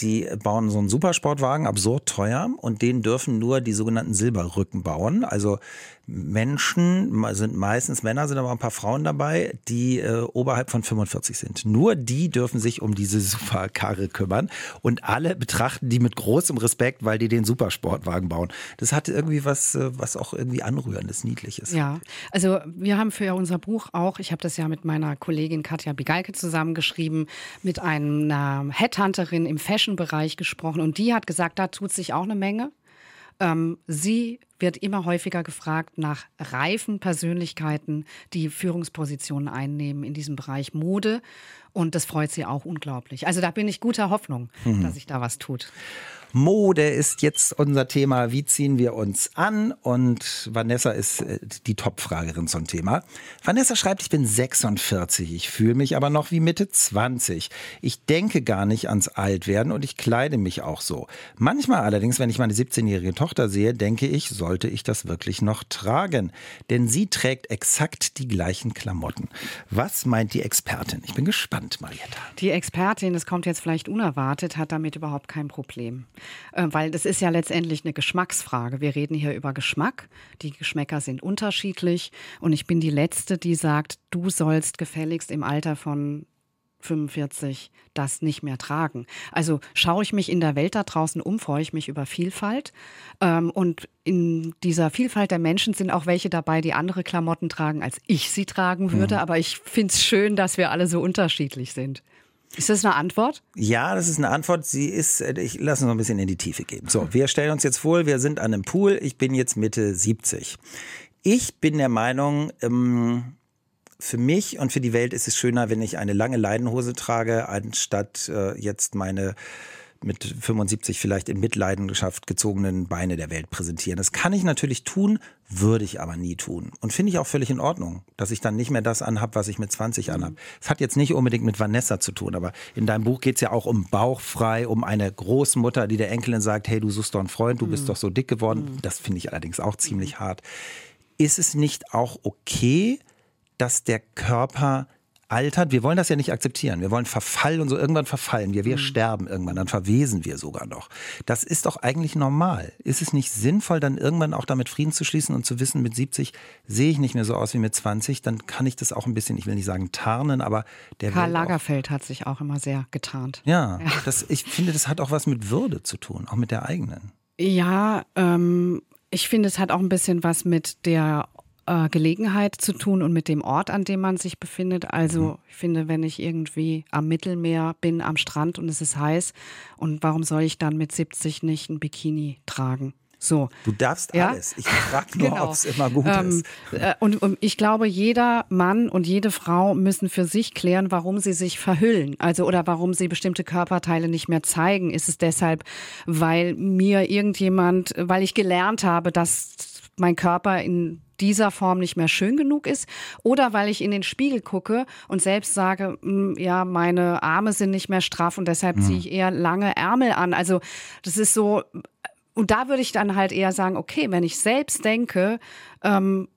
die bauen so einen Supersportwagen, absurd teuer, und den dürfen nur die sogenannten Silberrücken bauen. Also Menschen, sind meistens Männer, sind aber ein paar Frauen dabei, die äh, oberhalb von 45 sind. Nur die dürfen sich um diese Superkarre kümmern und alle betrachten die mit großem Respekt, weil die den Supersportwagen bauen. Das hat irgendwie was, äh, was auch irgendwie anrührendes, niedliches. Ja, also wir haben für unser Buch auch, ich habe das ja mit meiner Kollegin Katja Bigalke zusammengeschrieben, mit einer Headhunterin im Fashion-Bereich gesprochen und die hat gesagt, da tut sich auch eine Menge. Ähm, sie wird immer häufiger gefragt nach reifen Persönlichkeiten, die Führungspositionen einnehmen in diesem Bereich Mode. Und das freut sie auch unglaublich. Also da bin ich guter Hoffnung, mhm. dass sich da was tut. Mode ist jetzt unser Thema. Wie ziehen wir uns an? Und Vanessa ist äh, die Topfragerin zum Thema. Vanessa schreibt, ich bin 46. Ich fühle mich aber noch wie Mitte 20. Ich denke gar nicht ans Altwerden und ich kleide mich auch so. Manchmal allerdings, wenn ich meine 17-jährige Tochter sehe, denke ich, sollte ich das wirklich noch tragen? Denn sie trägt exakt die gleichen Klamotten. Was meint die Expertin? Ich bin gespannt, Marietta. Die Expertin, das kommt jetzt vielleicht unerwartet, hat damit überhaupt kein Problem. Äh, weil das ist ja letztendlich eine Geschmacksfrage. Wir reden hier über Geschmack. Die Geschmäcker sind unterschiedlich. Und ich bin die Letzte, die sagt, du sollst gefälligst im Alter von 45 das nicht mehr tragen. Also schaue ich mich in der Welt da draußen um, freue ich mich über Vielfalt. Ähm, und in dieser Vielfalt der Menschen sind auch welche dabei, die andere Klamotten tragen, als ich sie tragen würde. Mhm. Aber ich finde es schön, dass wir alle so unterschiedlich sind. Ist das eine Antwort? Ja, das ist eine Antwort. Sie ist, äh, ich lasse uns noch ein bisschen in die Tiefe gehen. So, wir stellen uns jetzt vor, wir sind an einem Pool. Ich bin jetzt Mitte 70. Ich bin der Meinung, ähm, für mich und für die Welt ist es schöner, wenn ich eine lange Leidenhose trage, anstatt äh, jetzt meine mit 75 vielleicht in Mitleidenschaft gezogenen Beine der Welt präsentieren. Das kann ich natürlich tun, würde ich aber nie tun. Und finde ich auch völlig in Ordnung, dass ich dann nicht mehr das anhab, was ich mit 20 mhm. anhab. Es hat jetzt nicht unbedingt mit Vanessa zu tun, aber in deinem Buch geht es ja auch um Bauchfrei, um eine Großmutter, die der Enkelin sagt, hey, du suchst doch einen Freund, du bist mhm. doch so dick geworden. Mhm. Das finde ich allerdings auch ziemlich hart. Ist es nicht auch okay, dass der Körper altert. Wir wollen das ja nicht akzeptieren. Wir wollen Verfall und so. Irgendwann verfallen wir. Wir mhm. sterben irgendwann. Dann verwesen wir sogar noch. Das ist doch eigentlich normal. Ist es nicht sinnvoll, dann irgendwann auch damit Frieden zu schließen und zu wissen, mit 70 sehe ich nicht mehr so aus wie mit 20? Dann kann ich das auch ein bisschen, ich will nicht sagen tarnen, aber der Karl Lagerfeld hat sich auch immer sehr getarnt. Ja, ja. Das, ich finde, das hat auch was mit Würde zu tun, auch mit der eigenen. Ja, ähm, ich finde, es hat auch ein bisschen was mit der äh, Gelegenheit zu tun und mit dem Ort, an dem man sich befindet. Also mhm. ich finde, wenn ich irgendwie am Mittelmeer bin, am Strand und es ist heiß, und warum soll ich dann mit 70 nicht ein Bikini tragen? So. Du darfst ja? alles. Ich frage nur, genau. ob es immer gut ähm, ist. Äh, und, und, ich glaube, jeder Mann und jede Frau müssen für sich klären, warum sie sich verhüllen. Also oder warum sie bestimmte Körperteile nicht mehr zeigen. Ist es deshalb, weil mir irgendjemand, weil ich gelernt habe, dass mein Körper in dieser Form nicht mehr schön genug ist oder weil ich in den Spiegel gucke und selbst sage, hm, ja, meine Arme sind nicht mehr straff und deshalb mhm. ziehe ich eher lange Ärmel an. Also das ist so, und da würde ich dann halt eher sagen, okay, wenn ich selbst denke, ähm,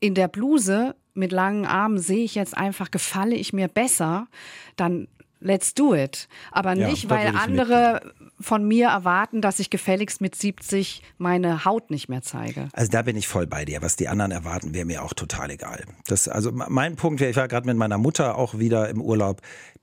in der Bluse mit langen Armen sehe ich jetzt einfach, gefalle ich mir besser, dann let's do it. Aber Ja, nicht, da weil andere von mir erwarten, dass ich gefälligst mit 70 meine Haut nicht mehr zeige. Also da bin ich voll bei dir. Was die anderen erwarten, wäre mir auch total egal. Das, also mein Punkt wäre, ich war gerade mit meiner Mutter auch wieder im Urlaub,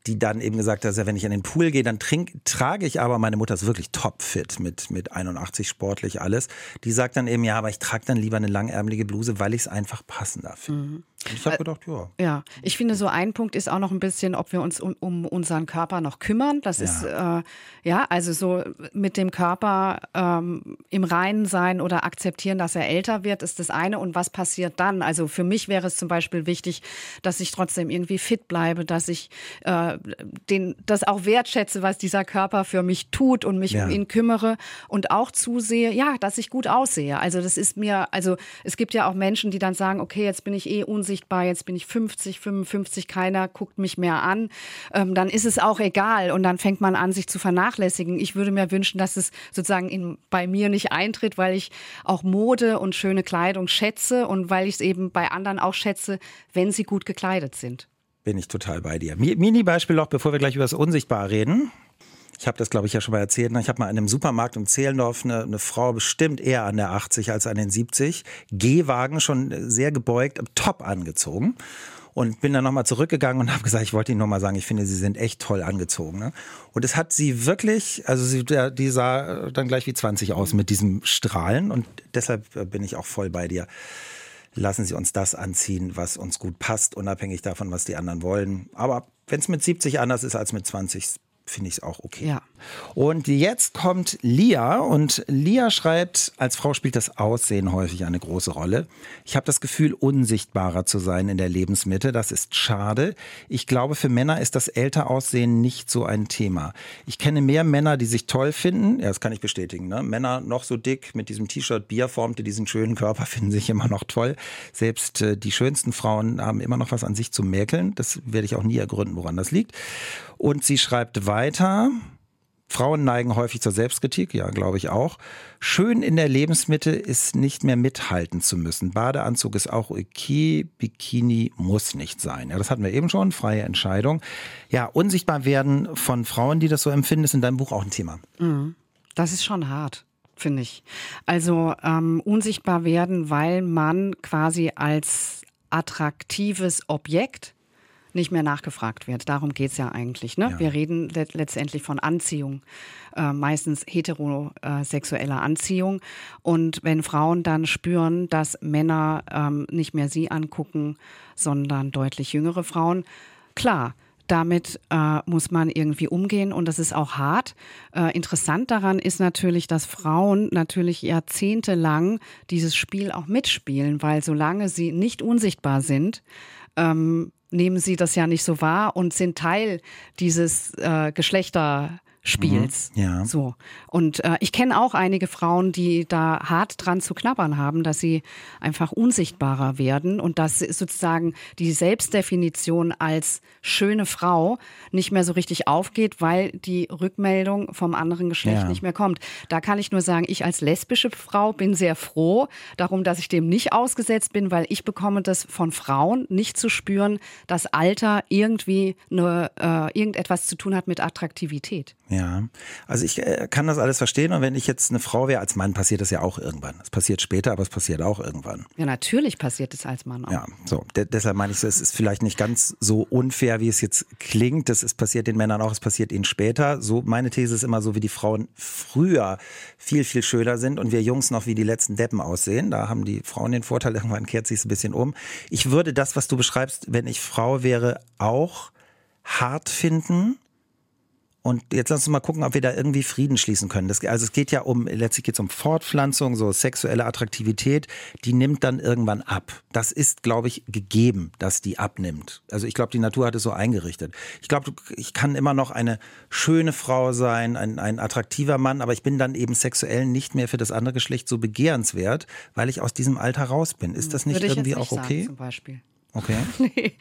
die dann eben gesagt hat, ja, wenn ich in den Pool gehe, dann trink, trage ich aber, meine Mutter ist wirklich topfit mit, mit 81 sportlich alles. Die sagt dann eben, ja, aber ich trage dann lieber eine langärmelige Bluse, weil ich es einfach passender finde. Und ich habe gedacht, ja. Ja, ich finde, so ein Punkt ist auch noch ein bisschen, ob wir uns um, um unseren Körper noch kümmern. Das ist, äh, ja, also so mit dem Körper ähm, im Reinen sein oder akzeptieren, dass er älter wird, ist das eine. Und was passiert dann? Also für mich wäre es zum Beispiel wichtig, dass ich trotzdem irgendwie fit bleibe, dass ich äh, den, das auch wertschätze, was dieser Körper für mich tut und mich Ja. um ihn kümmere und auch zusehe, ja, dass ich gut aussehe. Also das ist mir, also es gibt ja auch Menschen, die dann sagen, okay, jetzt bin ich eh unsichtbar, jetzt bin ich 50, 55, keiner guckt mich mehr an. Ähm, dann ist es auch egal und dann fängt man an, sich zu vernachlässigen. Ich würde mir wünschen, dass es sozusagen in, bei mir nicht eintritt, weil ich auch Mode und schöne Kleidung schätze und weil ich es eben bei anderen auch schätze, wenn sie gut gekleidet sind. Bin ich total bei dir. Mi- Mini-Beispiel noch, bevor wir gleich über das Unsichtbar reden. Ich habe das, glaube ich, ja schon mal erzählt. ne? Ich habe mal in einem Supermarkt im Zehlendorf eine, eine Frau bestimmt eher an der 80 als an den 70. Gehwagen schon sehr gebeugt, top angezogen. Und bin dann nochmal zurückgegangen und habe gesagt, ich wollte Ihnen nochmal sagen, ich finde, Sie sind echt toll angezogen. Ne? Und es hat sie wirklich, also sie, die sah dann gleich wie 20 aus mit diesem Strahlen. Und deshalb äh, bin ich auch voll bei dir. Lassen Sie uns das anziehen, was uns gut passt, unabhängig davon, was die anderen wollen. Aber wenn es mit 70 anders ist als mit 20, finde ich es auch okay. Ja. Und jetzt kommt Lia und Lia schreibt, als Frau spielt das Aussehen häufig eine große Rolle. Ich habe das Gefühl, unsichtbarer zu sein in der Lebensmitte. Das ist schade. Ich glaube, für Männer ist das älter Aussehen nicht so ein Thema. Ich kenne mehr Männer, die sich toll finden. Ja, das kann ich bestätigen. Ne? Männer noch so dick mit diesem T-Shirt, Bier formte diesen schönen Körper, finden sich immer noch toll. Selbst äh, die schönsten Frauen haben immer noch was an sich zu mäkeln. Das werde ich auch nie ergründen, woran das liegt. Und sie schreibt weiter. Frauen neigen häufig zur Selbstkritik, ja, glaube ich auch. Schön in der Lebensmitte ist nicht mehr mithalten zu müssen. Badeanzug ist auch okay, Bikini muss nicht sein. Ja, das hatten wir eben schon, freie Entscheidung. Ja, unsichtbar werden von Frauen, die das so empfinden, ist in deinem Buch auch ein Thema. Das ist schon hart, finde ich. Also ähm, unsichtbar werden, weil man quasi als attraktives Objekt nicht mehr nachgefragt wird. Darum geht's ja eigentlich. Ne? Ja. Wir reden le letztendlich von Anziehung, äh, meistens heterosexueller Anziehung. Und wenn Frauen dann spüren, dass Männer ähm, nicht mehr sie angucken, sondern deutlich jüngere Frauen, klar, damit äh, muss man irgendwie umgehen und das ist auch hart. Äh, interessant daran ist natürlich, dass Frauen natürlich jahrzehntelang dieses Spiel auch mitspielen, weil solange sie nicht unsichtbar sind, ähm, nehmen sie das ja nicht so wahr und sind Teil dieses äh, Geschlechterspiels. Mhm, ja. So. Und äh, ich kenne auch einige Frauen, die da hart dran zu knabbern haben, dass sie einfach unsichtbarer werden und dass sozusagen die Selbstdefinition als schöne Frau nicht mehr so richtig aufgeht, weil die Rückmeldung vom anderen Geschlecht Ja. nicht mehr kommt. Da kann ich nur sagen, ich als lesbische Frau bin sehr froh darum, dass ich dem nicht ausgesetzt bin, weil ich bekomme das von Frauen nicht zu spüren, dass Alter irgendwie eine, äh, irgendetwas zu tun hat mit Attraktivität. Ja, also ich äh, kann das alles verstehen und wenn ich jetzt eine Frau wäre, als Mann passiert das ja auch irgendwann. Es passiert später, aber es passiert auch irgendwann. Ja, natürlich passiert es als Mann auch. Ja, so. De deshalb meine ich, es ist vielleicht nicht ganz so unfair, wie es jetzt klingt. Das ist passiert den Männern auch, es passiert ihnen später. So, meine These ist immer so, wie die Frauen früher viel, viel schöner sind und wir Jungs noch wie die letzten Deppen aussehen. Da haben die Frauen den Vorteil, irgendwann kehrt sich ein bisschen um. Ich würde das, was du beschreibst, wenn ich Frau wäre, auch hart finden. Und jetzt lass uns mal gucken, ob wir da irgendwie Frieden schließen können. Das, also es geht ja um, letztlich geht es um Fortpflanzung, so sexuelle Attraktivität, die nimmt dann irgendwann ab. Das ist, glaube ich, gegeben, dass die abnimmt. Also ich glaube, die Natur hat es so eingerichtet. Ich glaube, ich kann immer noch eine schöne Frau sein, ein, ein attraktiver Mann, aber ich bin dann eben sexuell nicht mehr für das andere Geschlecht so begehrenswert, weil ich aus diesem Alter raus bin. Ist das nicht ich irgendwie jetzt nicht auch sagen, okay? zum Beispiel. Okay. Nee,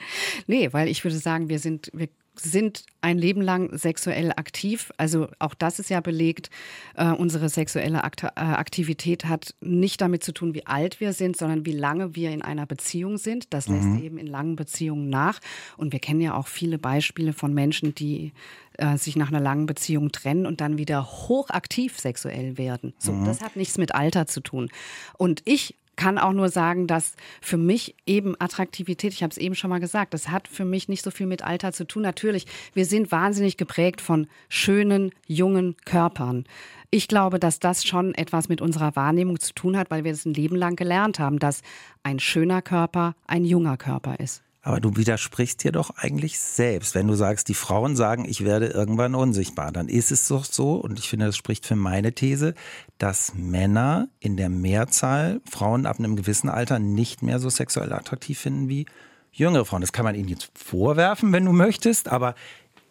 nee, weil ich würde sagen, wir sind, wir sind ein Leben lang sexuell aktiv. Also auch das ist ja belegt. Äh, unsere sexuelle Akt äh, Aktivität hat nicht damit zu tun, wie alt wir sind, sondern wie lange wir in einer Beziehung sind. Das lässt mhm. eben in langen Beziehungen nach. Und wir kennen ja auch viele Beispiele von Menschen, die äh, sich nach einer langen Beziehung trennen und dann wieder hochaktiv sexuell werden. So, mhm. das hat nichts mit Alter zu tun. Und ich kann auch nur sagen, dass für mich eben Attraktivität, ich habe es eben schon mal gesagt, das hat für mich nicht so viel mit Alter zu tun. Natürlich, wir sind wahnsinnig geprägt von schönen, jungen Körpern. Ich glaube, dass das schon etwas mit unserer Wahrnehmung zu tun hat, weil wir das ein Leben lang gelernt haben, dass ein schöner Körper ein junger Körper ist. Aber du widersprichst dir doch eigentlich selbst. Wenn du sagst, die Frauen sagen, ich werde irgendwann unsichtbar, dann ist es doch so, und ich finde, das spricht für meine These, dass Männer in der Mehrzahl Frauen ab einem gewissen Alter nicht mehr so sexuell attraktiv finden wie jüngere Frauen. Das kann man ihnen jetzt vorwerfen, wenn du möchtest, aber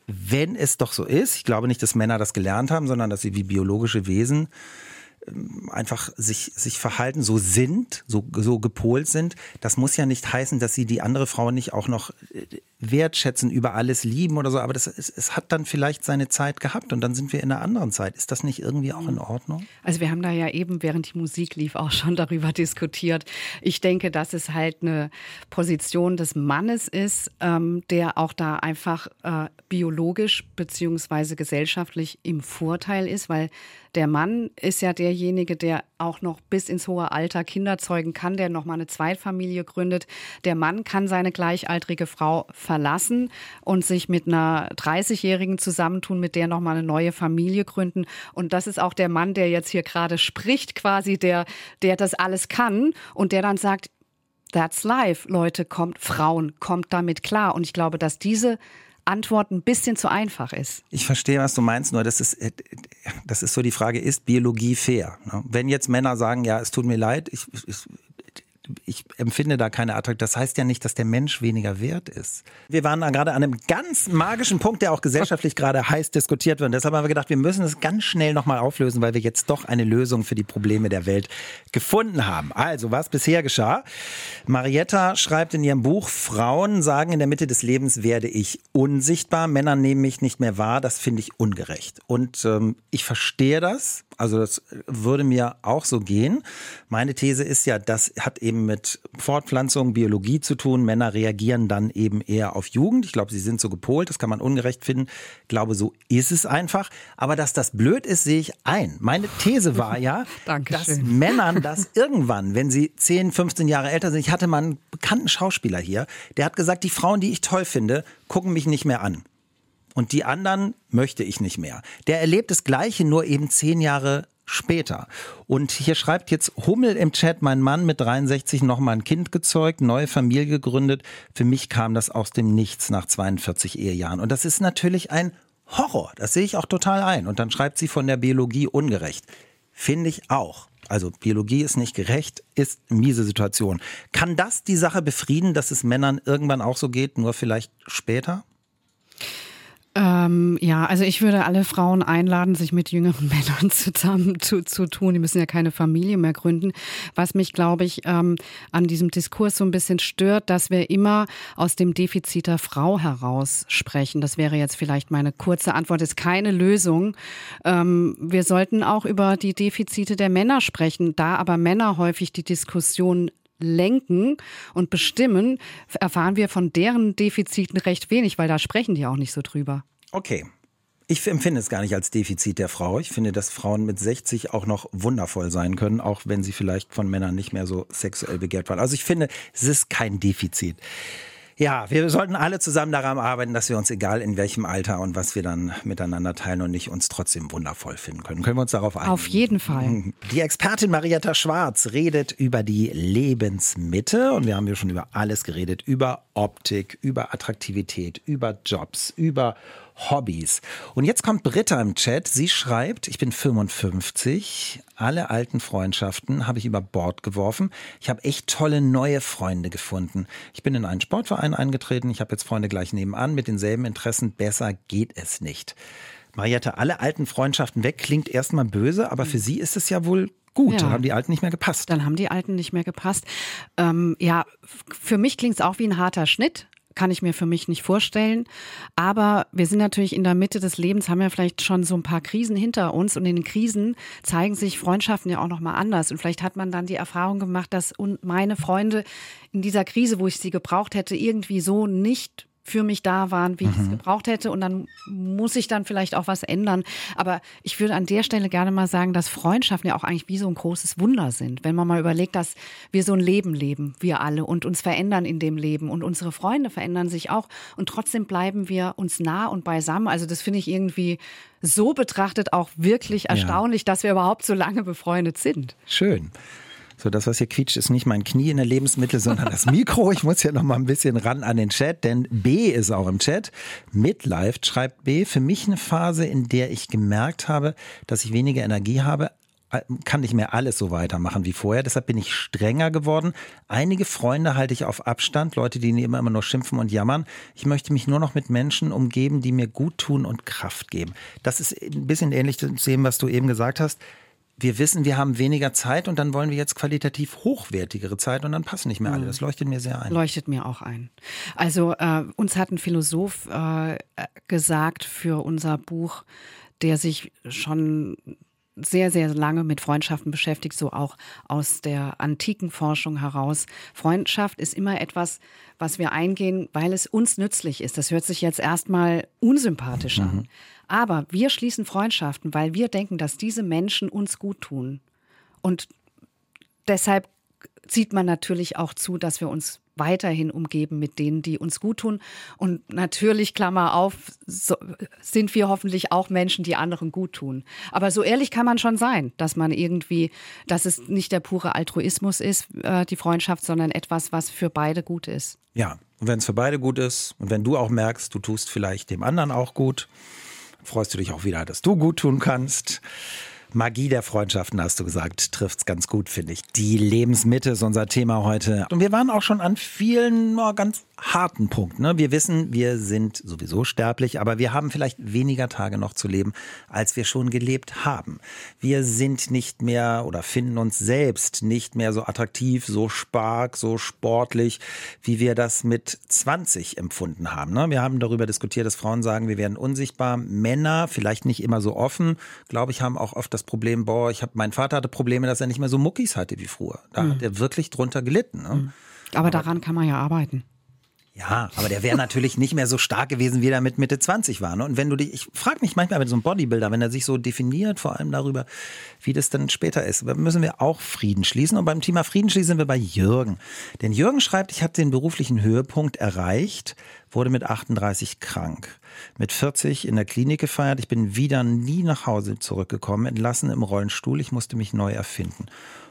wenn es doch so ist, ich glaube nicht, dass Männer das gelernt haben, sondern dass sie wie biologische Wesen einfach sich, sich verhalten, so sind, so, so gepolt sind, das muss ja nicht heißen, dass sie die andere Frau nicht auch noch äh, wertschätzen, über alles lieben oder so, aber das, es, es hat dann vielleicht seine Zeit gehabt und dann sind wir in einer anderen Zeit. Ist das nicht irgendwie auch in Ordnung? Also wir haben da ja eben, während die Musik lief, auch schon darüber diskutiert. Ich denke, dass es halt eine Position des Mannes ist, ähm, der auch da einfach äh, biologisch beziehungsweise gesellschaftlich im Vorteil ist, weil der Mann ist ja derjenige, der auch noch bis ins hohe Alter Kinder zeugen kann, der nochmal eine Zweitfamilie gründet. Der Mann kann seine gleichaltrige Frau verlassen und sich mit einer 30-Jährigen zusammentun, mit der nochmal eine neue Familie gründen. Und das ist auch der Mann, der jetzt hier gerade spricht, quasi, der, der das alles kann und der dann sagt, That's life, Leute, kommt, Frauen, kommt damit klar. Und ich glaube, dass diese Antwort ein bisschen zu einfach ist. Ich verstehe, was du meinst, nur das ist, äh, das ist so die Frage, ist Biologie fair? Ne? Wenn jetzt Männer sagen, ja, es tut mir leid, ich, ich, ich empfinde da keine Attraktivität. Das heißt ja nicht, dass der Mensch weniger wert ist. Wir waren da gerade an einem ganz magischen Punkt, der auch gesellschaftlich gerade heiß diskutiert wird. Und deshalb haben wir gedacht, wir müssen es ganz schnell nochmal auflösen, weil wir jetzt doch eine Lösung für die Probleme der Welt gefunden haben. Also, was bisher geschah? Marietta schreibt in ihrem Buch, Frauen sagen, in der Mitte des Lebens werde ich unsichtbar, Männer nehmen mich nicht mehr wahr, das finde ich ungerecht. Und ähm, ich verstehe das, also das würde mir auch so gehen. Meine These ist ja, das hat eben mit Fortpflanzung, Biologie zu tun. Männer reagieren dann eben eher auf Jugend. Ich glaube, sie sind so gepolt, das kann man ungerecht finden. Ich glaube, so ist es einfach. Aber dass das blöd ist, sehe ich ein. Meine These war ja, dass Männern das irgendwann, wenn sie 10, 15 Jahre älter sind, ich hatte mal einen bekannten Schauspieler hier, der hat gesagt, die Frauen, die ich toll finde, gucken mich nicht mehr an und die anderen möchte ich nicht mehr. Der erlebt das Gleiche, nur eben zehn Jahre später. Und hier schreibt jetzt Hummel im Chat, mein Mann mit 63 nochmal ein Kind gezeugt, neue Familie gegründet. Für mich kam das aus dem Nichts nach 42 Ehejahren. Und das ist natürlich ein Horror. Das sehe ich auch total ein. Und dann schreibt sie von der Biologie ungerecht. Finde ich auch. Also Biologie ist nicht gerecht, ist miese Situation. Kann das die Sache befrieden, dass es Männern irgendwann auch so geht, nur vielleicht später? Ähm, ja, also ich würde alle Frauen einladen, sich mit jüngeren Männern zusammen zu, zu tun. Die müssen ja keine Familie mehr gründen. Was mich, glaube ich, ähm, an diesem Diskurs so ein bisschen stört, dass wir immer aus dem Defizit der Frau heraus sprechen. Das wäre jetzt vielleicht meine kurze Antwort, ist keine Lösung. Ähm, wir sollten auch über die Defizite der Männer sprechen. Da aber Männer häufig die Diskussion lenken und bestimmen, erfahren wir von deren Defiziten recht wenig, weil da sprechen die auch nicht so drüber. Okay. Ich empfinde es gar nicht als Defizit der Frau. Ich finde, dass Frauen mit 60 auch noch wundervoll sein können, auch wenn sie vielleicht von Männern nicht mehr so sexuell begehrt waren. Also ich finde, es ist kein Defizit. Ja, wir sollten alle zusammen daran arbeiten, dass wir uns, egal in welchem Alter und was wir dann miteinander teilen und nicht, uns trotzdem wundervoll finden können. Können wir uns darauf einigen? Auf jeden Fall. Die Expertin Marietta Schwarz redet über die Lebensmitte und wir haben ja schon über alles geredet, über Optik, über Attraktivität, über Jobs, über Hobbys. Und jetzt kommt Britta im Chat. Sie schreibt, ich bin 55. Alle alten Freundschaften habe ich über Bord geworfen. Ich habe echt tolle neue Freunde gefunden. Ich bin in einen Sportverein eingetreten. Ich habe jetzt Freunde gleich nebenan mit denselben Interessen. Besser geht es nicht. Mariette, alle alten Freundschaften weg klingt erstmal böse, aber für sie ist es ja wohl gut. Ja. Dann haben die Alten nicht mehr gepasst. Dann haben die Alten nicht mehr gepasst. Ähm, ja, für mich klingt es auch wie ein harter Schnitt kann ich mir für mich nicht vorstellen. Aber wir sind natürlich in der Mitte des Lebens, haben ja vielleicht schon so ein paar Krisen hinter uns und in den Krisen zeigen sich Freundschaften ja auch nochmal anders. Und vielleicht hat man dann die Erfahrung gemacht, dass meine Freunde in dieser Krise, wo ich sie gebraucht hätte, irgendwie so nicht für mich da waren, wie mhm. ich es mhm. gebraucht hätte. Und dann muss ich dann vielleicht auch was ändern. Aber ich würde an der Stelle gerne mal sagen, dass Freundschaften ja auch eigentlich wie so ein großes Wunder sind. Wenn man mal überlegt, dass wir so ein Leben leben, wir alle, und uns verändern in dem Leben. Und unsere Freunde verändern sich auch. Und trotzdem bleiben wir uns nah und beisammen. Also das finde ich irgendwie so betrachtet auch wirklich erstaunlich, ja. dass wir überhaupt so lange befreundet sind. Schön. So, das, was hier quietscht, ist nicht mein Knie in der Lebensmittel, sondern das Mikro. Ich muss ja noch mal ein bisschen ran an den Chat, denn B ist auch im Chat. Midlife schreibt B. Für mich eine Phase, in der ich gemerkt habe, dass ich weniger Energie habe, äh, kann nicht mehr alles so weitermachen wie vorher. Deshalb bin ich strenger geworden. Einige Freunde halte ich auf Abstand, Leute, die immer, immer nur schimpfen und jammern. Ich möchte mich nur noch mit Menschen umgeben, die mir gut tun und Kraft geben. Das ist ein bisschen ähnlich zu dem, was du eben gesagt hast wir wissen, wir haben weniger Zeit und dann wollen wir jetzt qualitativ hochwertigere Zeit und dann passen nicht mehr alle. Mhm. Das leuchtet mir sehr ein. Leuchtet mir auch ein. Also äh, uns hat ein Philosoph äh, gesagt für unser Buch, der sich schon sehr, sehr lange mit Freundschaften beschäftigt, so auch aus der antiken Forschung heraus. Freundschaft ist immer etwas, was wir eingehen, weil es uns nützlich ist. Das hört sich jetzt erstmal unsympathisch an. Aber wir schließen Freundschaften, weil wir denken, dass diese Menschen uns gut tun. Und deshalb zieht man natürlich auch zu, dass wir uns weiterhin umgeben mit denen, die uns gut tun. Und natürlich, Klammer auf, so, sind wir hoffentlich auch Menschen, die anderen gut tun. Aber so ehrlich kann man schon sein, dass man irgendwie, dass es nicht der pure Altruismus ist, äh, die Freundschaft, sondern etwas, was für beide gut ist. Ja, und wenn es für beide gut ist und wenn du auch merkst, du tust vielleicht dem anderen auch gut, freust du dich auch wieder, dass du gut tun kannst. Magie der Freundschaften, hast du gesagt, trifft es ganz gut, finde ich. Die Lebensmitte ist unser Thema heute. Und wir waren auch schon an vielen oh, ganz harten Punkt. Ne? Wir wissen, wir sind sowieso sterblich, aber wir haben vielleicht weniger Tage noch zu leben, als wir schon gelebt haben. Wir sind nicht mehr oder finden uns selbst nicht mehr so attraktiv, so stark, so sportlich, wie wir das mit 20 empfunden haben. Ne? Wir haben darüber diskutiert, dass Frauen sagen, wir werden unsichtbar. Männer, vielleicht nicht immer so offen, glaube ich, haben auch oft das Problem, boah, ich habe, mein Vater hatte Probleme, dass er nicht mehr so Muckis hatte wie früher. Da mhm. hat er wirklich drunter gelitten. Ne? Mhm. Aber, aber daran kann man ja arbeiten. Ja, aber der wäre natürlich nicht mehr so stark gewesen, wie er mit Mitte 20 war. Ne? Und wenn du dich, ich frage mich manchmal mit so einem Bodybuilder, wenn er sich so definiert, vor allem darüber, wie das dann später ist, müssen wir auch Frieden schließen. Und beim Thema Frieden schließen sind wir bei Jürgen. Denn Jürgen schreibt, ich habe den beruflichen Höhepunkt erreicht, wurde mit 38 krank. Mit 40 in der Klinik gefeiert. Ich bin wieder nie nach Hause zurückgekommen, entlassen im Rollstuhl. Ich musste mich neu erfinden.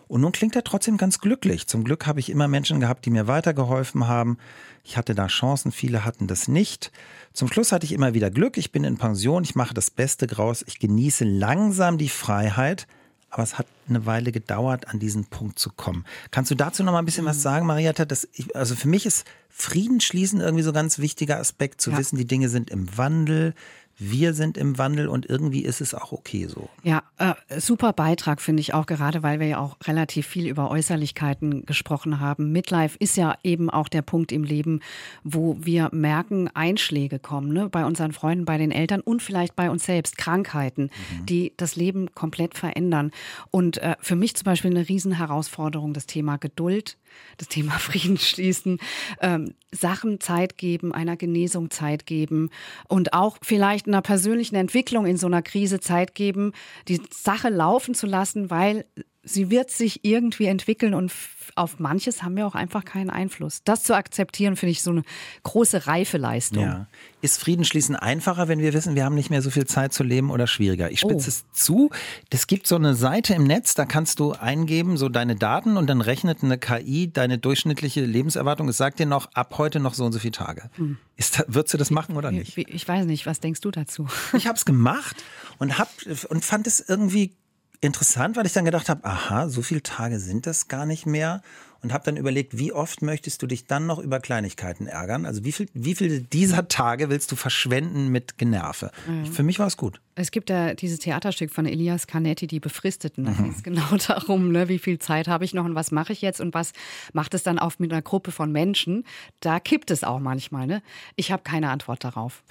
Und nun klingt er trotzdem ganz glücklich. Zum Glück habe ich immer Menschen gehabt, die mir weitergeholfen haben. Ich hatte da Chancen, viele hatten das nicht. Zum Schluss hatte ich immer wieder Glück. Ich bin in Pension, ich mache das Beste draus. Ich genieße langsam die Freiheit. Aber es hat eine Weile gedauert, an diesen Punkt zu kommen. Kannst du dazu noch mal ein bisschen was sagen, Marietta? Ich, also für mich ist Frieden schließen irgendwie so ein ganz wichtiger Aspekt, zu ja. wissen, die Dinge sind im Wandel wir sind im Wandel und irgendwie ist es auch okay so. Ja, äh, super Beitrag finde ich auch, gerade weil wir ja auch relativ viel über Äußerlichkeiten gesprochen haben. Midlife ist ja eben auch der Punkt im Leben, wo wir merken, Einschläge kommen, ne? bei unseren Freunden, bei den Eltern und vielleicht bei uns selbst, Krankheiten, mhm. die das Leben komplett verändern. Und äh, für mich zum Beispiel eine Riesenherausforderung, das Thema Geduld das Thema Frieden schließen, ähm, Sachen Zeit geben, einer Genesung Zeit geben und auch vielleicht einer persönlichen Entwicklung in so einer Krise Zeit geben, die Sache laufen zu lassen, weil sie wird sich irgendwie entwickeln und auf manches haben wir auch einfach keinen Einfluss. Das zu akzeptieren, finde ich so eine große Reifeleistung. Ja. Ist Friedensschließen einfacher, wenn wir wissen, wir haben nicht mehr so viel Zeit zu leben oder schwieriger? Ich spitze oh. es zu. Es gibt so eine Seite im Netz, da kannst du eingeben, so deine Daten und dann rechnet eine KI deine durchschnittliche Lebenserwartung. Es sagt dir noch, ab heute noch so und so viele Tage. Hm. Da, würdest du das machen oder nicht? Ich, ich weiß nicht. Was denkst du dazu? Ich habe es gemacht und, hab, und fand es irgendwie interessant, weil ich dann gedacht habe, aha, so viele Tage sind das gar nicht mehr. Und habe dann überlegt, wie oft möchtest du dich dann noch über Kleinigkeiten ärgern? Also wie viel, wie viele dieser Tage willst du verschwenden mit Generve? Mhm. Für mich war es gut. Es gibt ja dieses Theaterstück von Elias Canetti, die Befristeten. Da mhm. geht es genau darum, ne, wie viel Zeit habe ich noch und was mache ich jetzt und was macht es dann auf mit einer Gruppe von Menschen. Da kippt es auch manchmal. Ne? Ich habe keine Antwort darauf.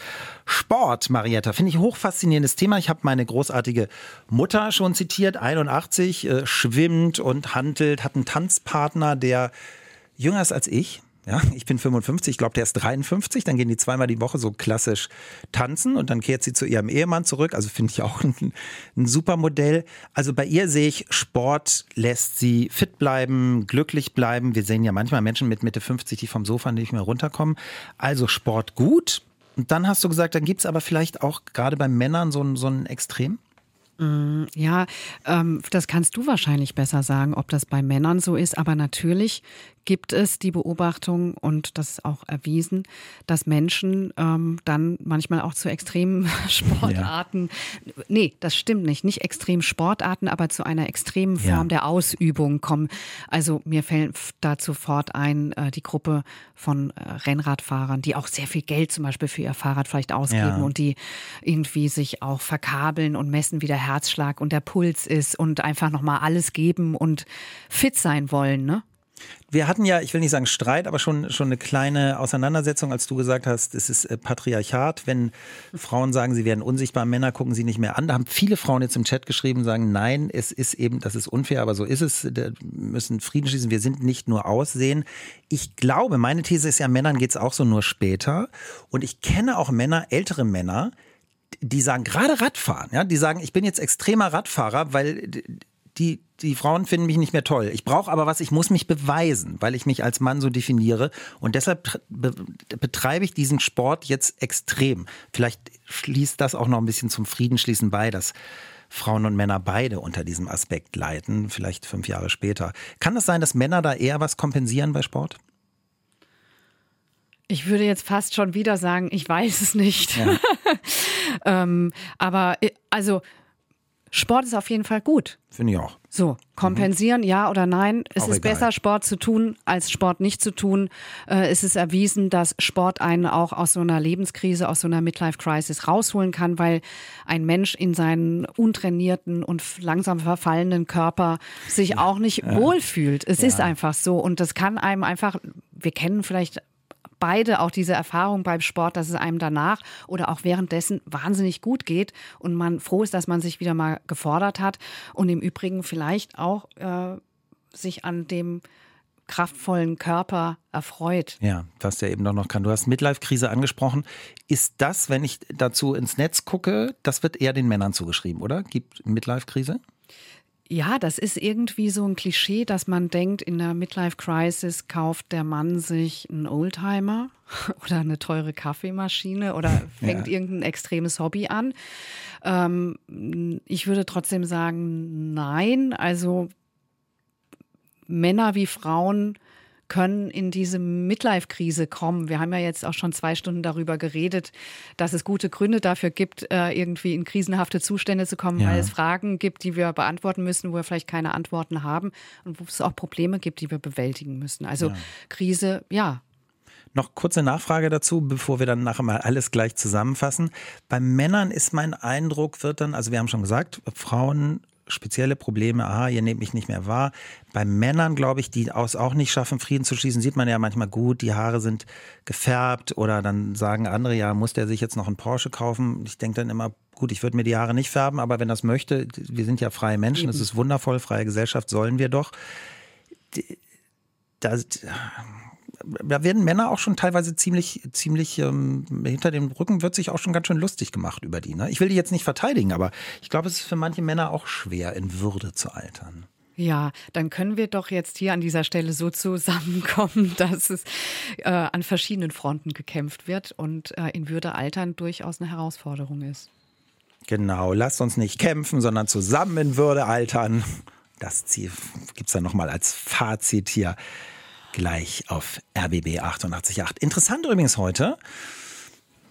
Sport, Marietta, finde ich hochfaszinierendes Thema. Ich habe meine großartige Mutter schon zitiert, 81, äh, schwimmt und handelt, hat einen Tanzpartner, der jünger ist als ich. Ja, ich bin 55, ich glaube, der ist 53. Dann gehen die zweimal die Woche so klassisch tanzen und dann kehrt sie zu ihrem Ehemann zurück. Also finde ich auch ein, ein super Modell. Also bei ihr sehe ich, Sport lässt sie fit bleiben, glücklich bleiben. Wir sehen ja manchmal Menschen mit Mitte 50, die vom Sofa nicht mehr runterkommen. Also Sport gut. Und dann hast du gesagt, dann gibt es aber vielleicht auch gerade bei Männern so ein, so ein Extrem? Mm, ja, ähm, das kannst du wahrscheinlich besser sagen, ob das bei Männern so ist. Aber natürlich gibt es die Beobachtung und das ist auch erwiesen, dass Menschen ähm, dann manchmal auch zu extremen Sportarten, ja. nee, das stimmt nicht, nicht extrem Sportarten, aber zu einer extremen Form ja. der Ausübung kommen. Also mir fällt da sofort ein, äh, die Gruppe von äh, Rennradfahrern, die auch sehr viel Geld zum Beispiel für ihr Fahrrad vielleicht ausgeben ja. und die irgendwie sich auch verkabeln und messen, wie der Herzschlag und der Puls ist und einfach nochmal alles geben und fit sein wollen, ne? Wir hatten ja, ich will nicht sagen Streit, aber schon, schon eine kleine Auseinandersetzung, als du gesagt hast, es ist äh, Patriarchat. Wenn Frauen sagen, sie werden unsichtbar, Männer gucken sie nicht mehr an. Da haben viele Frauen jetzt im Chat geschrieben, sagen, nein, es ist eben, das ist unfair, aber so ist es. Wir müssen Frieden schließen. Wir sind nicht nur Aussehen. Ich glaube, meine These ist ja, Männern geht es auch so nur später. Und ich kenne auch Männer, ältere Männer, die sagen, gerade Radfahren, ja, die sagen, ich bin jetzt extremer Radfahrer, weil die, die Frauen finden mich nicht mehr toll. Ich brauche aber was, ich muss mich beweisen, weil ich mich als Mann so definiere. Und deshalb be betreibe ich diesen Sport jetzt extrem. Vielleicht schließt das auch noch ein bisschen zum Friedensschließen bei, dass Frauen und Männer beide unter diesem Aspekt leiden, vielleicht fünf Jahre später. Kann es sein, dass Männer da eher was kompensieren bei Sport? Ich würde jetzt fast schon wieder sagen, ich weiß es nicht. Ja. ähm, aber äh, also Sport ist auf jeden Fall gut. Finde ich auch. So, kompensieren, mhm. ja oder nein. Es auch ist egal. besser, Sport zu tun, als Sport nicht zu tun. Äh, es ist erwiesen, dass Sport einen auch aus so einer Lebenskrise, aus so einer Midlife-Crisis rausholen kann, weil ein Mensch in seinen untrainierten und langsam verfallenen Körper sich ja. auch nicht ja. wohlfühlt. Es ja. ist einfach so. Und das kann einem einfach, wir kennen vielleicht beide auch diese Erfahrung beim Sport, dass es einem danach oder auch währenddessen wahnsinnig gut geht und man froh ist, dass man sich wieder mal gefordert hat und im Übrigen vielleicht auch äh, sich an dem kraftvollen Körper erfreut. Ja, was der eben doch noch kann. Du hast Midlife-Krise angesprochen. Ist das, wenn ich dazu ins Netz gucke, das wird eher den Männern zugeschrieben, oder? Gibt Midlife-Krise? Ja, das ist irgendwie so ein Klischee, dass man denkt, in der Midlife Crisis kauft der Mann sich einen Oldtimer oder eine teure Kaffeemaschine oder fängt ja. irgendein extremes Hobby an. Ähm, ich würde trotzdem sagen, nein. Also Männer wie Frauen können in diese Midlife-Krise kommen. Wir haben ja jetzt auch schon zwei Stunden darüber geredet, dass es gute Gründe dafür gibt, äh, irgendwie in krisenhafte Zustände zu kommen, ja. weil es Fragen gibt, die wir beantworten müssen, wo wir vielleicht keine Antworten haben und wo es auch Probleme gibt, die wir bewältigen müssen. Also ja. Krise, ja, noch kurze Nachfrage dazu, bevor wir dann nachher mal alles gleich zusammenfassen. Bei Männern ist mein Eindruck, wird dann, also wir haben schon gesagt, Frauen spezielle Probleme, aha, ihr nehmt mich nicht mehr wahr. Bei Männern, glaube ich, die es auch nicht schaffen, Frieden zu schließen, sieht man ja manchmal gut, die Haare sind gefärbt oder dann sagen andere, ja, muss der sich jetzt noch einen Porsche kaufen? Ich denke dann immer, gut, ich würde mir die Haare nicht färben, aber wenn das möchte, wir sind ja freie Menschen, das ist wundervoll, freie Gesellschaft sollen wir doch. Da, da werden Männer auch schon teilweise ziemlich, ziemlich ähm, hinter dem Rücken wird sich auch schon ganz schön lustig gemacht über die. Ne? Ich will die jetzt nicht verteidigen, aber ich glaube, es ist für manche Männer auch schwer, in Würde zu altern. Ja, dann können wir doch jetzt hier an dieser Stelle so zusammenkommen, dass es äh, an verschiedenen Fronten gekämpft wird und äh, in Würde altern durchaus eine Herausforderung ist. Genau, lasst uns nicht kämpfen, sondern zusammen in Würde altern. Das Ziel gibt es dann nochmal als Fazit hier gleich auf RBB 888. Interessant übrigens heute,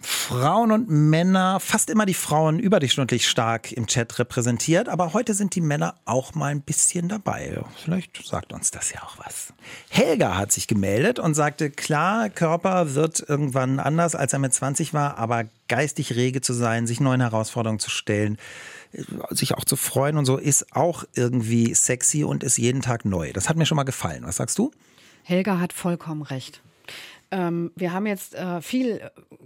Frauen und Männer, fast immer die Frauen überdurchschnittlich stark im Chat repräsentiert, aber heute sind die Männer auch mal ein bisschen dabei. Vielleicht sagt uns das ja auch was. Helga hat sich gemeldet und sagte, klar, Körper wird irgendwann anders, als er mit 20 war, aber geistig rege zu sein, sich neuen Herausforderungen zu stellen, sich auch zu freuen und so, ist auch irgendwie sexy und ist jeden Tag neu. Das hat mir schon mal gefallen. Was sagst du? Helga hat vollkommen recht. Ähm, wir haben jetzt äh, viel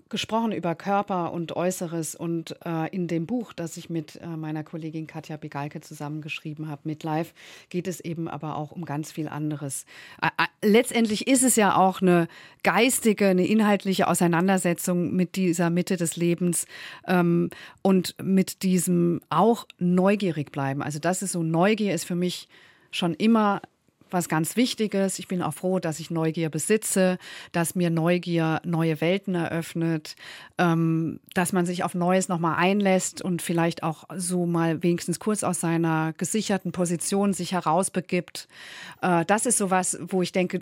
gesprochen über Körper und Äußeres und äh, in dem Buch, das ich mit äh, meiner Kollegin Katja Begalke zusammengeschrieben habe, mit Live, geht es eben aber auch um ganz viel anderes. letztendlich ist es ja auch eine geistige, eine inhaltliche Auseinandersetzung mit dieser Mitte des Lebens ähm, und mit diesem auch neugierig bleiben. Also das ist so, Neugier ist für mich schon immer was ganz Wichtiges. Ich bin auch froh, dass ich Neugier besitze, dass mir Neugier neue Welten eröffnet, ähm, dass man sich auf Neues nochmal einlässt und vielleicht auch so mal wenigstens kurz aus seiner gesicherten Position sich herausbegibt. Äh, das ist sowas, wo ich denke,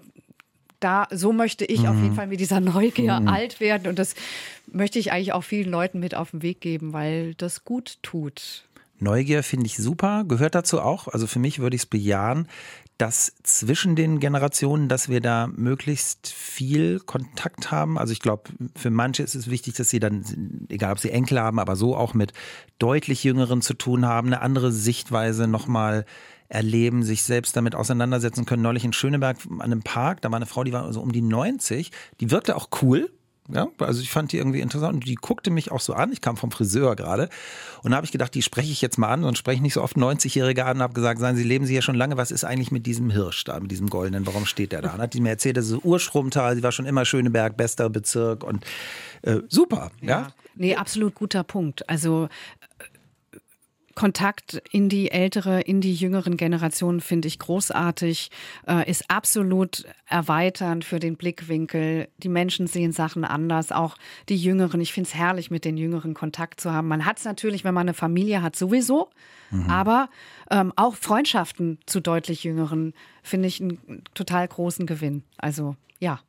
da, so möchte ich mhm. auf jeden mhm. Fall mit dieser Neugier mhm. alt werden. Und das möchte ich eigentlich auch vielen Leuten mit auf den Weg geben, weil das gut tut. Neugier finde ich super, gehört dazu auch. Also für mich würde ich es bejahen, dass zwischen den Generationen, dass wir da möglichst viel Kontakt haben. Also ich glaube, für manche ist es wichtig, dass sie dann, egal ob sie Enkel haben, aber so auch mit deutlich Jüngeren zu tun haben, eine andere Sichtweise nochmal erleben, sich selbst damit auseinandersetzen können. Neulich in Schöneberg an einem Park, da war eine Frau, die war so um die 90, die wirkte auch cool, ja, also ich fand die irgendwie interessant und die guckte mich auch so an. Ich kam vom Friseur gerade und habe ich gedacht, die spreche ich jetzt mal an und spreche nicht so oft 90-Jährige an und habe gesagt, sagen Sie, leben Sie ja schon lange, was ist eigentlich mit diesem Hirsch da, mit diesem goldenen, warum steht der da? Und hat die mir erzählt, das ist Urschrummtal, sie war schon immer Schöneberg, bester Bezirk und äh, super, ja. ja. Nee, absolut guter Punkt. Also Kontakt in die ältere, in die jüngeren Generationen finde ich großartig, äh, ist absolut erweiternd für den Blickwinkel. Die Menschen sehen Sachen anders, auch die Jüngeren. Ich finde es herrlich, mit den Jüngeren Kontakt zu haben. Man hat es natürlich, wenn man eine Familie hat, sowieso, mhm. aber ähm, auch Freundschaften zu deutlich Jüngeren finde ich einen total großen Gewinn. Also ja.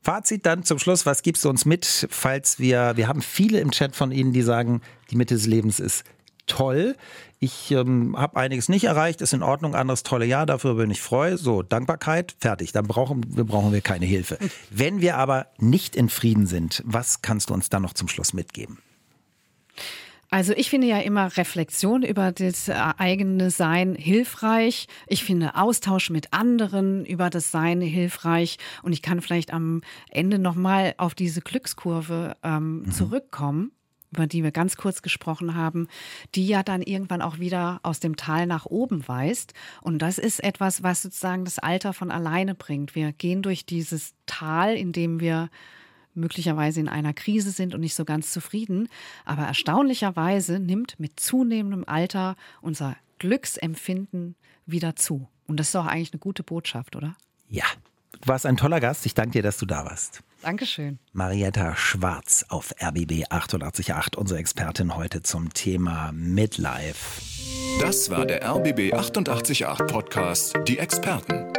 Fazit dann zum Schluss, was gibst du uns mit, falls wir, wir haben viele im Chat von Ihnen, die sagen, die Mitte des Lebens ist toll. Ich ähm, habe einiges nicht erreicht, ist in Ordnung, anderes tolle Jahr, dafür bin ich freu. So, Dankbarkeit, fertig. Dann brauchen wir, brauchen wir keine Hilfe. Wenn wir aber nicht in Frieden sind, was kannst du uns dann noch zum Schluss mitgeben? Also ich finde ja immer Reflexion über das eigene Sein hilfreich. Ich finde Austausch mit anderen über das Sein hilfreich. Und ich kann vielleicht am Ende nochmal auf diese Glückskurve ähm, mhm. zurückkommen über die wir ganz kurz gesprochen haben, die ja dann irgendwann auch wieder aus dem Tal nach oben weist. Und das ist etwas, was sozusagen das Alter von alleine bringt. Wir gehen durch dieses Tal, in dem wir möglicherweise in einer Krise sind und nicht so ganz zufrieden. Aber erstaunlicherweise nimmt mit zunehmendem Alter unser Glücksempfinden wieder zu. Und das ist doch eigentlich eine gute Botschaft, oder? Ja, du warst ein toller Gast. Ich danke dir, dass du da warst. Dankeschön. Marietta Schwarz auf RBB 888, unsere Expertin heute zum Thema Midlife. Das war der RBB 888 Podcast, die Experten.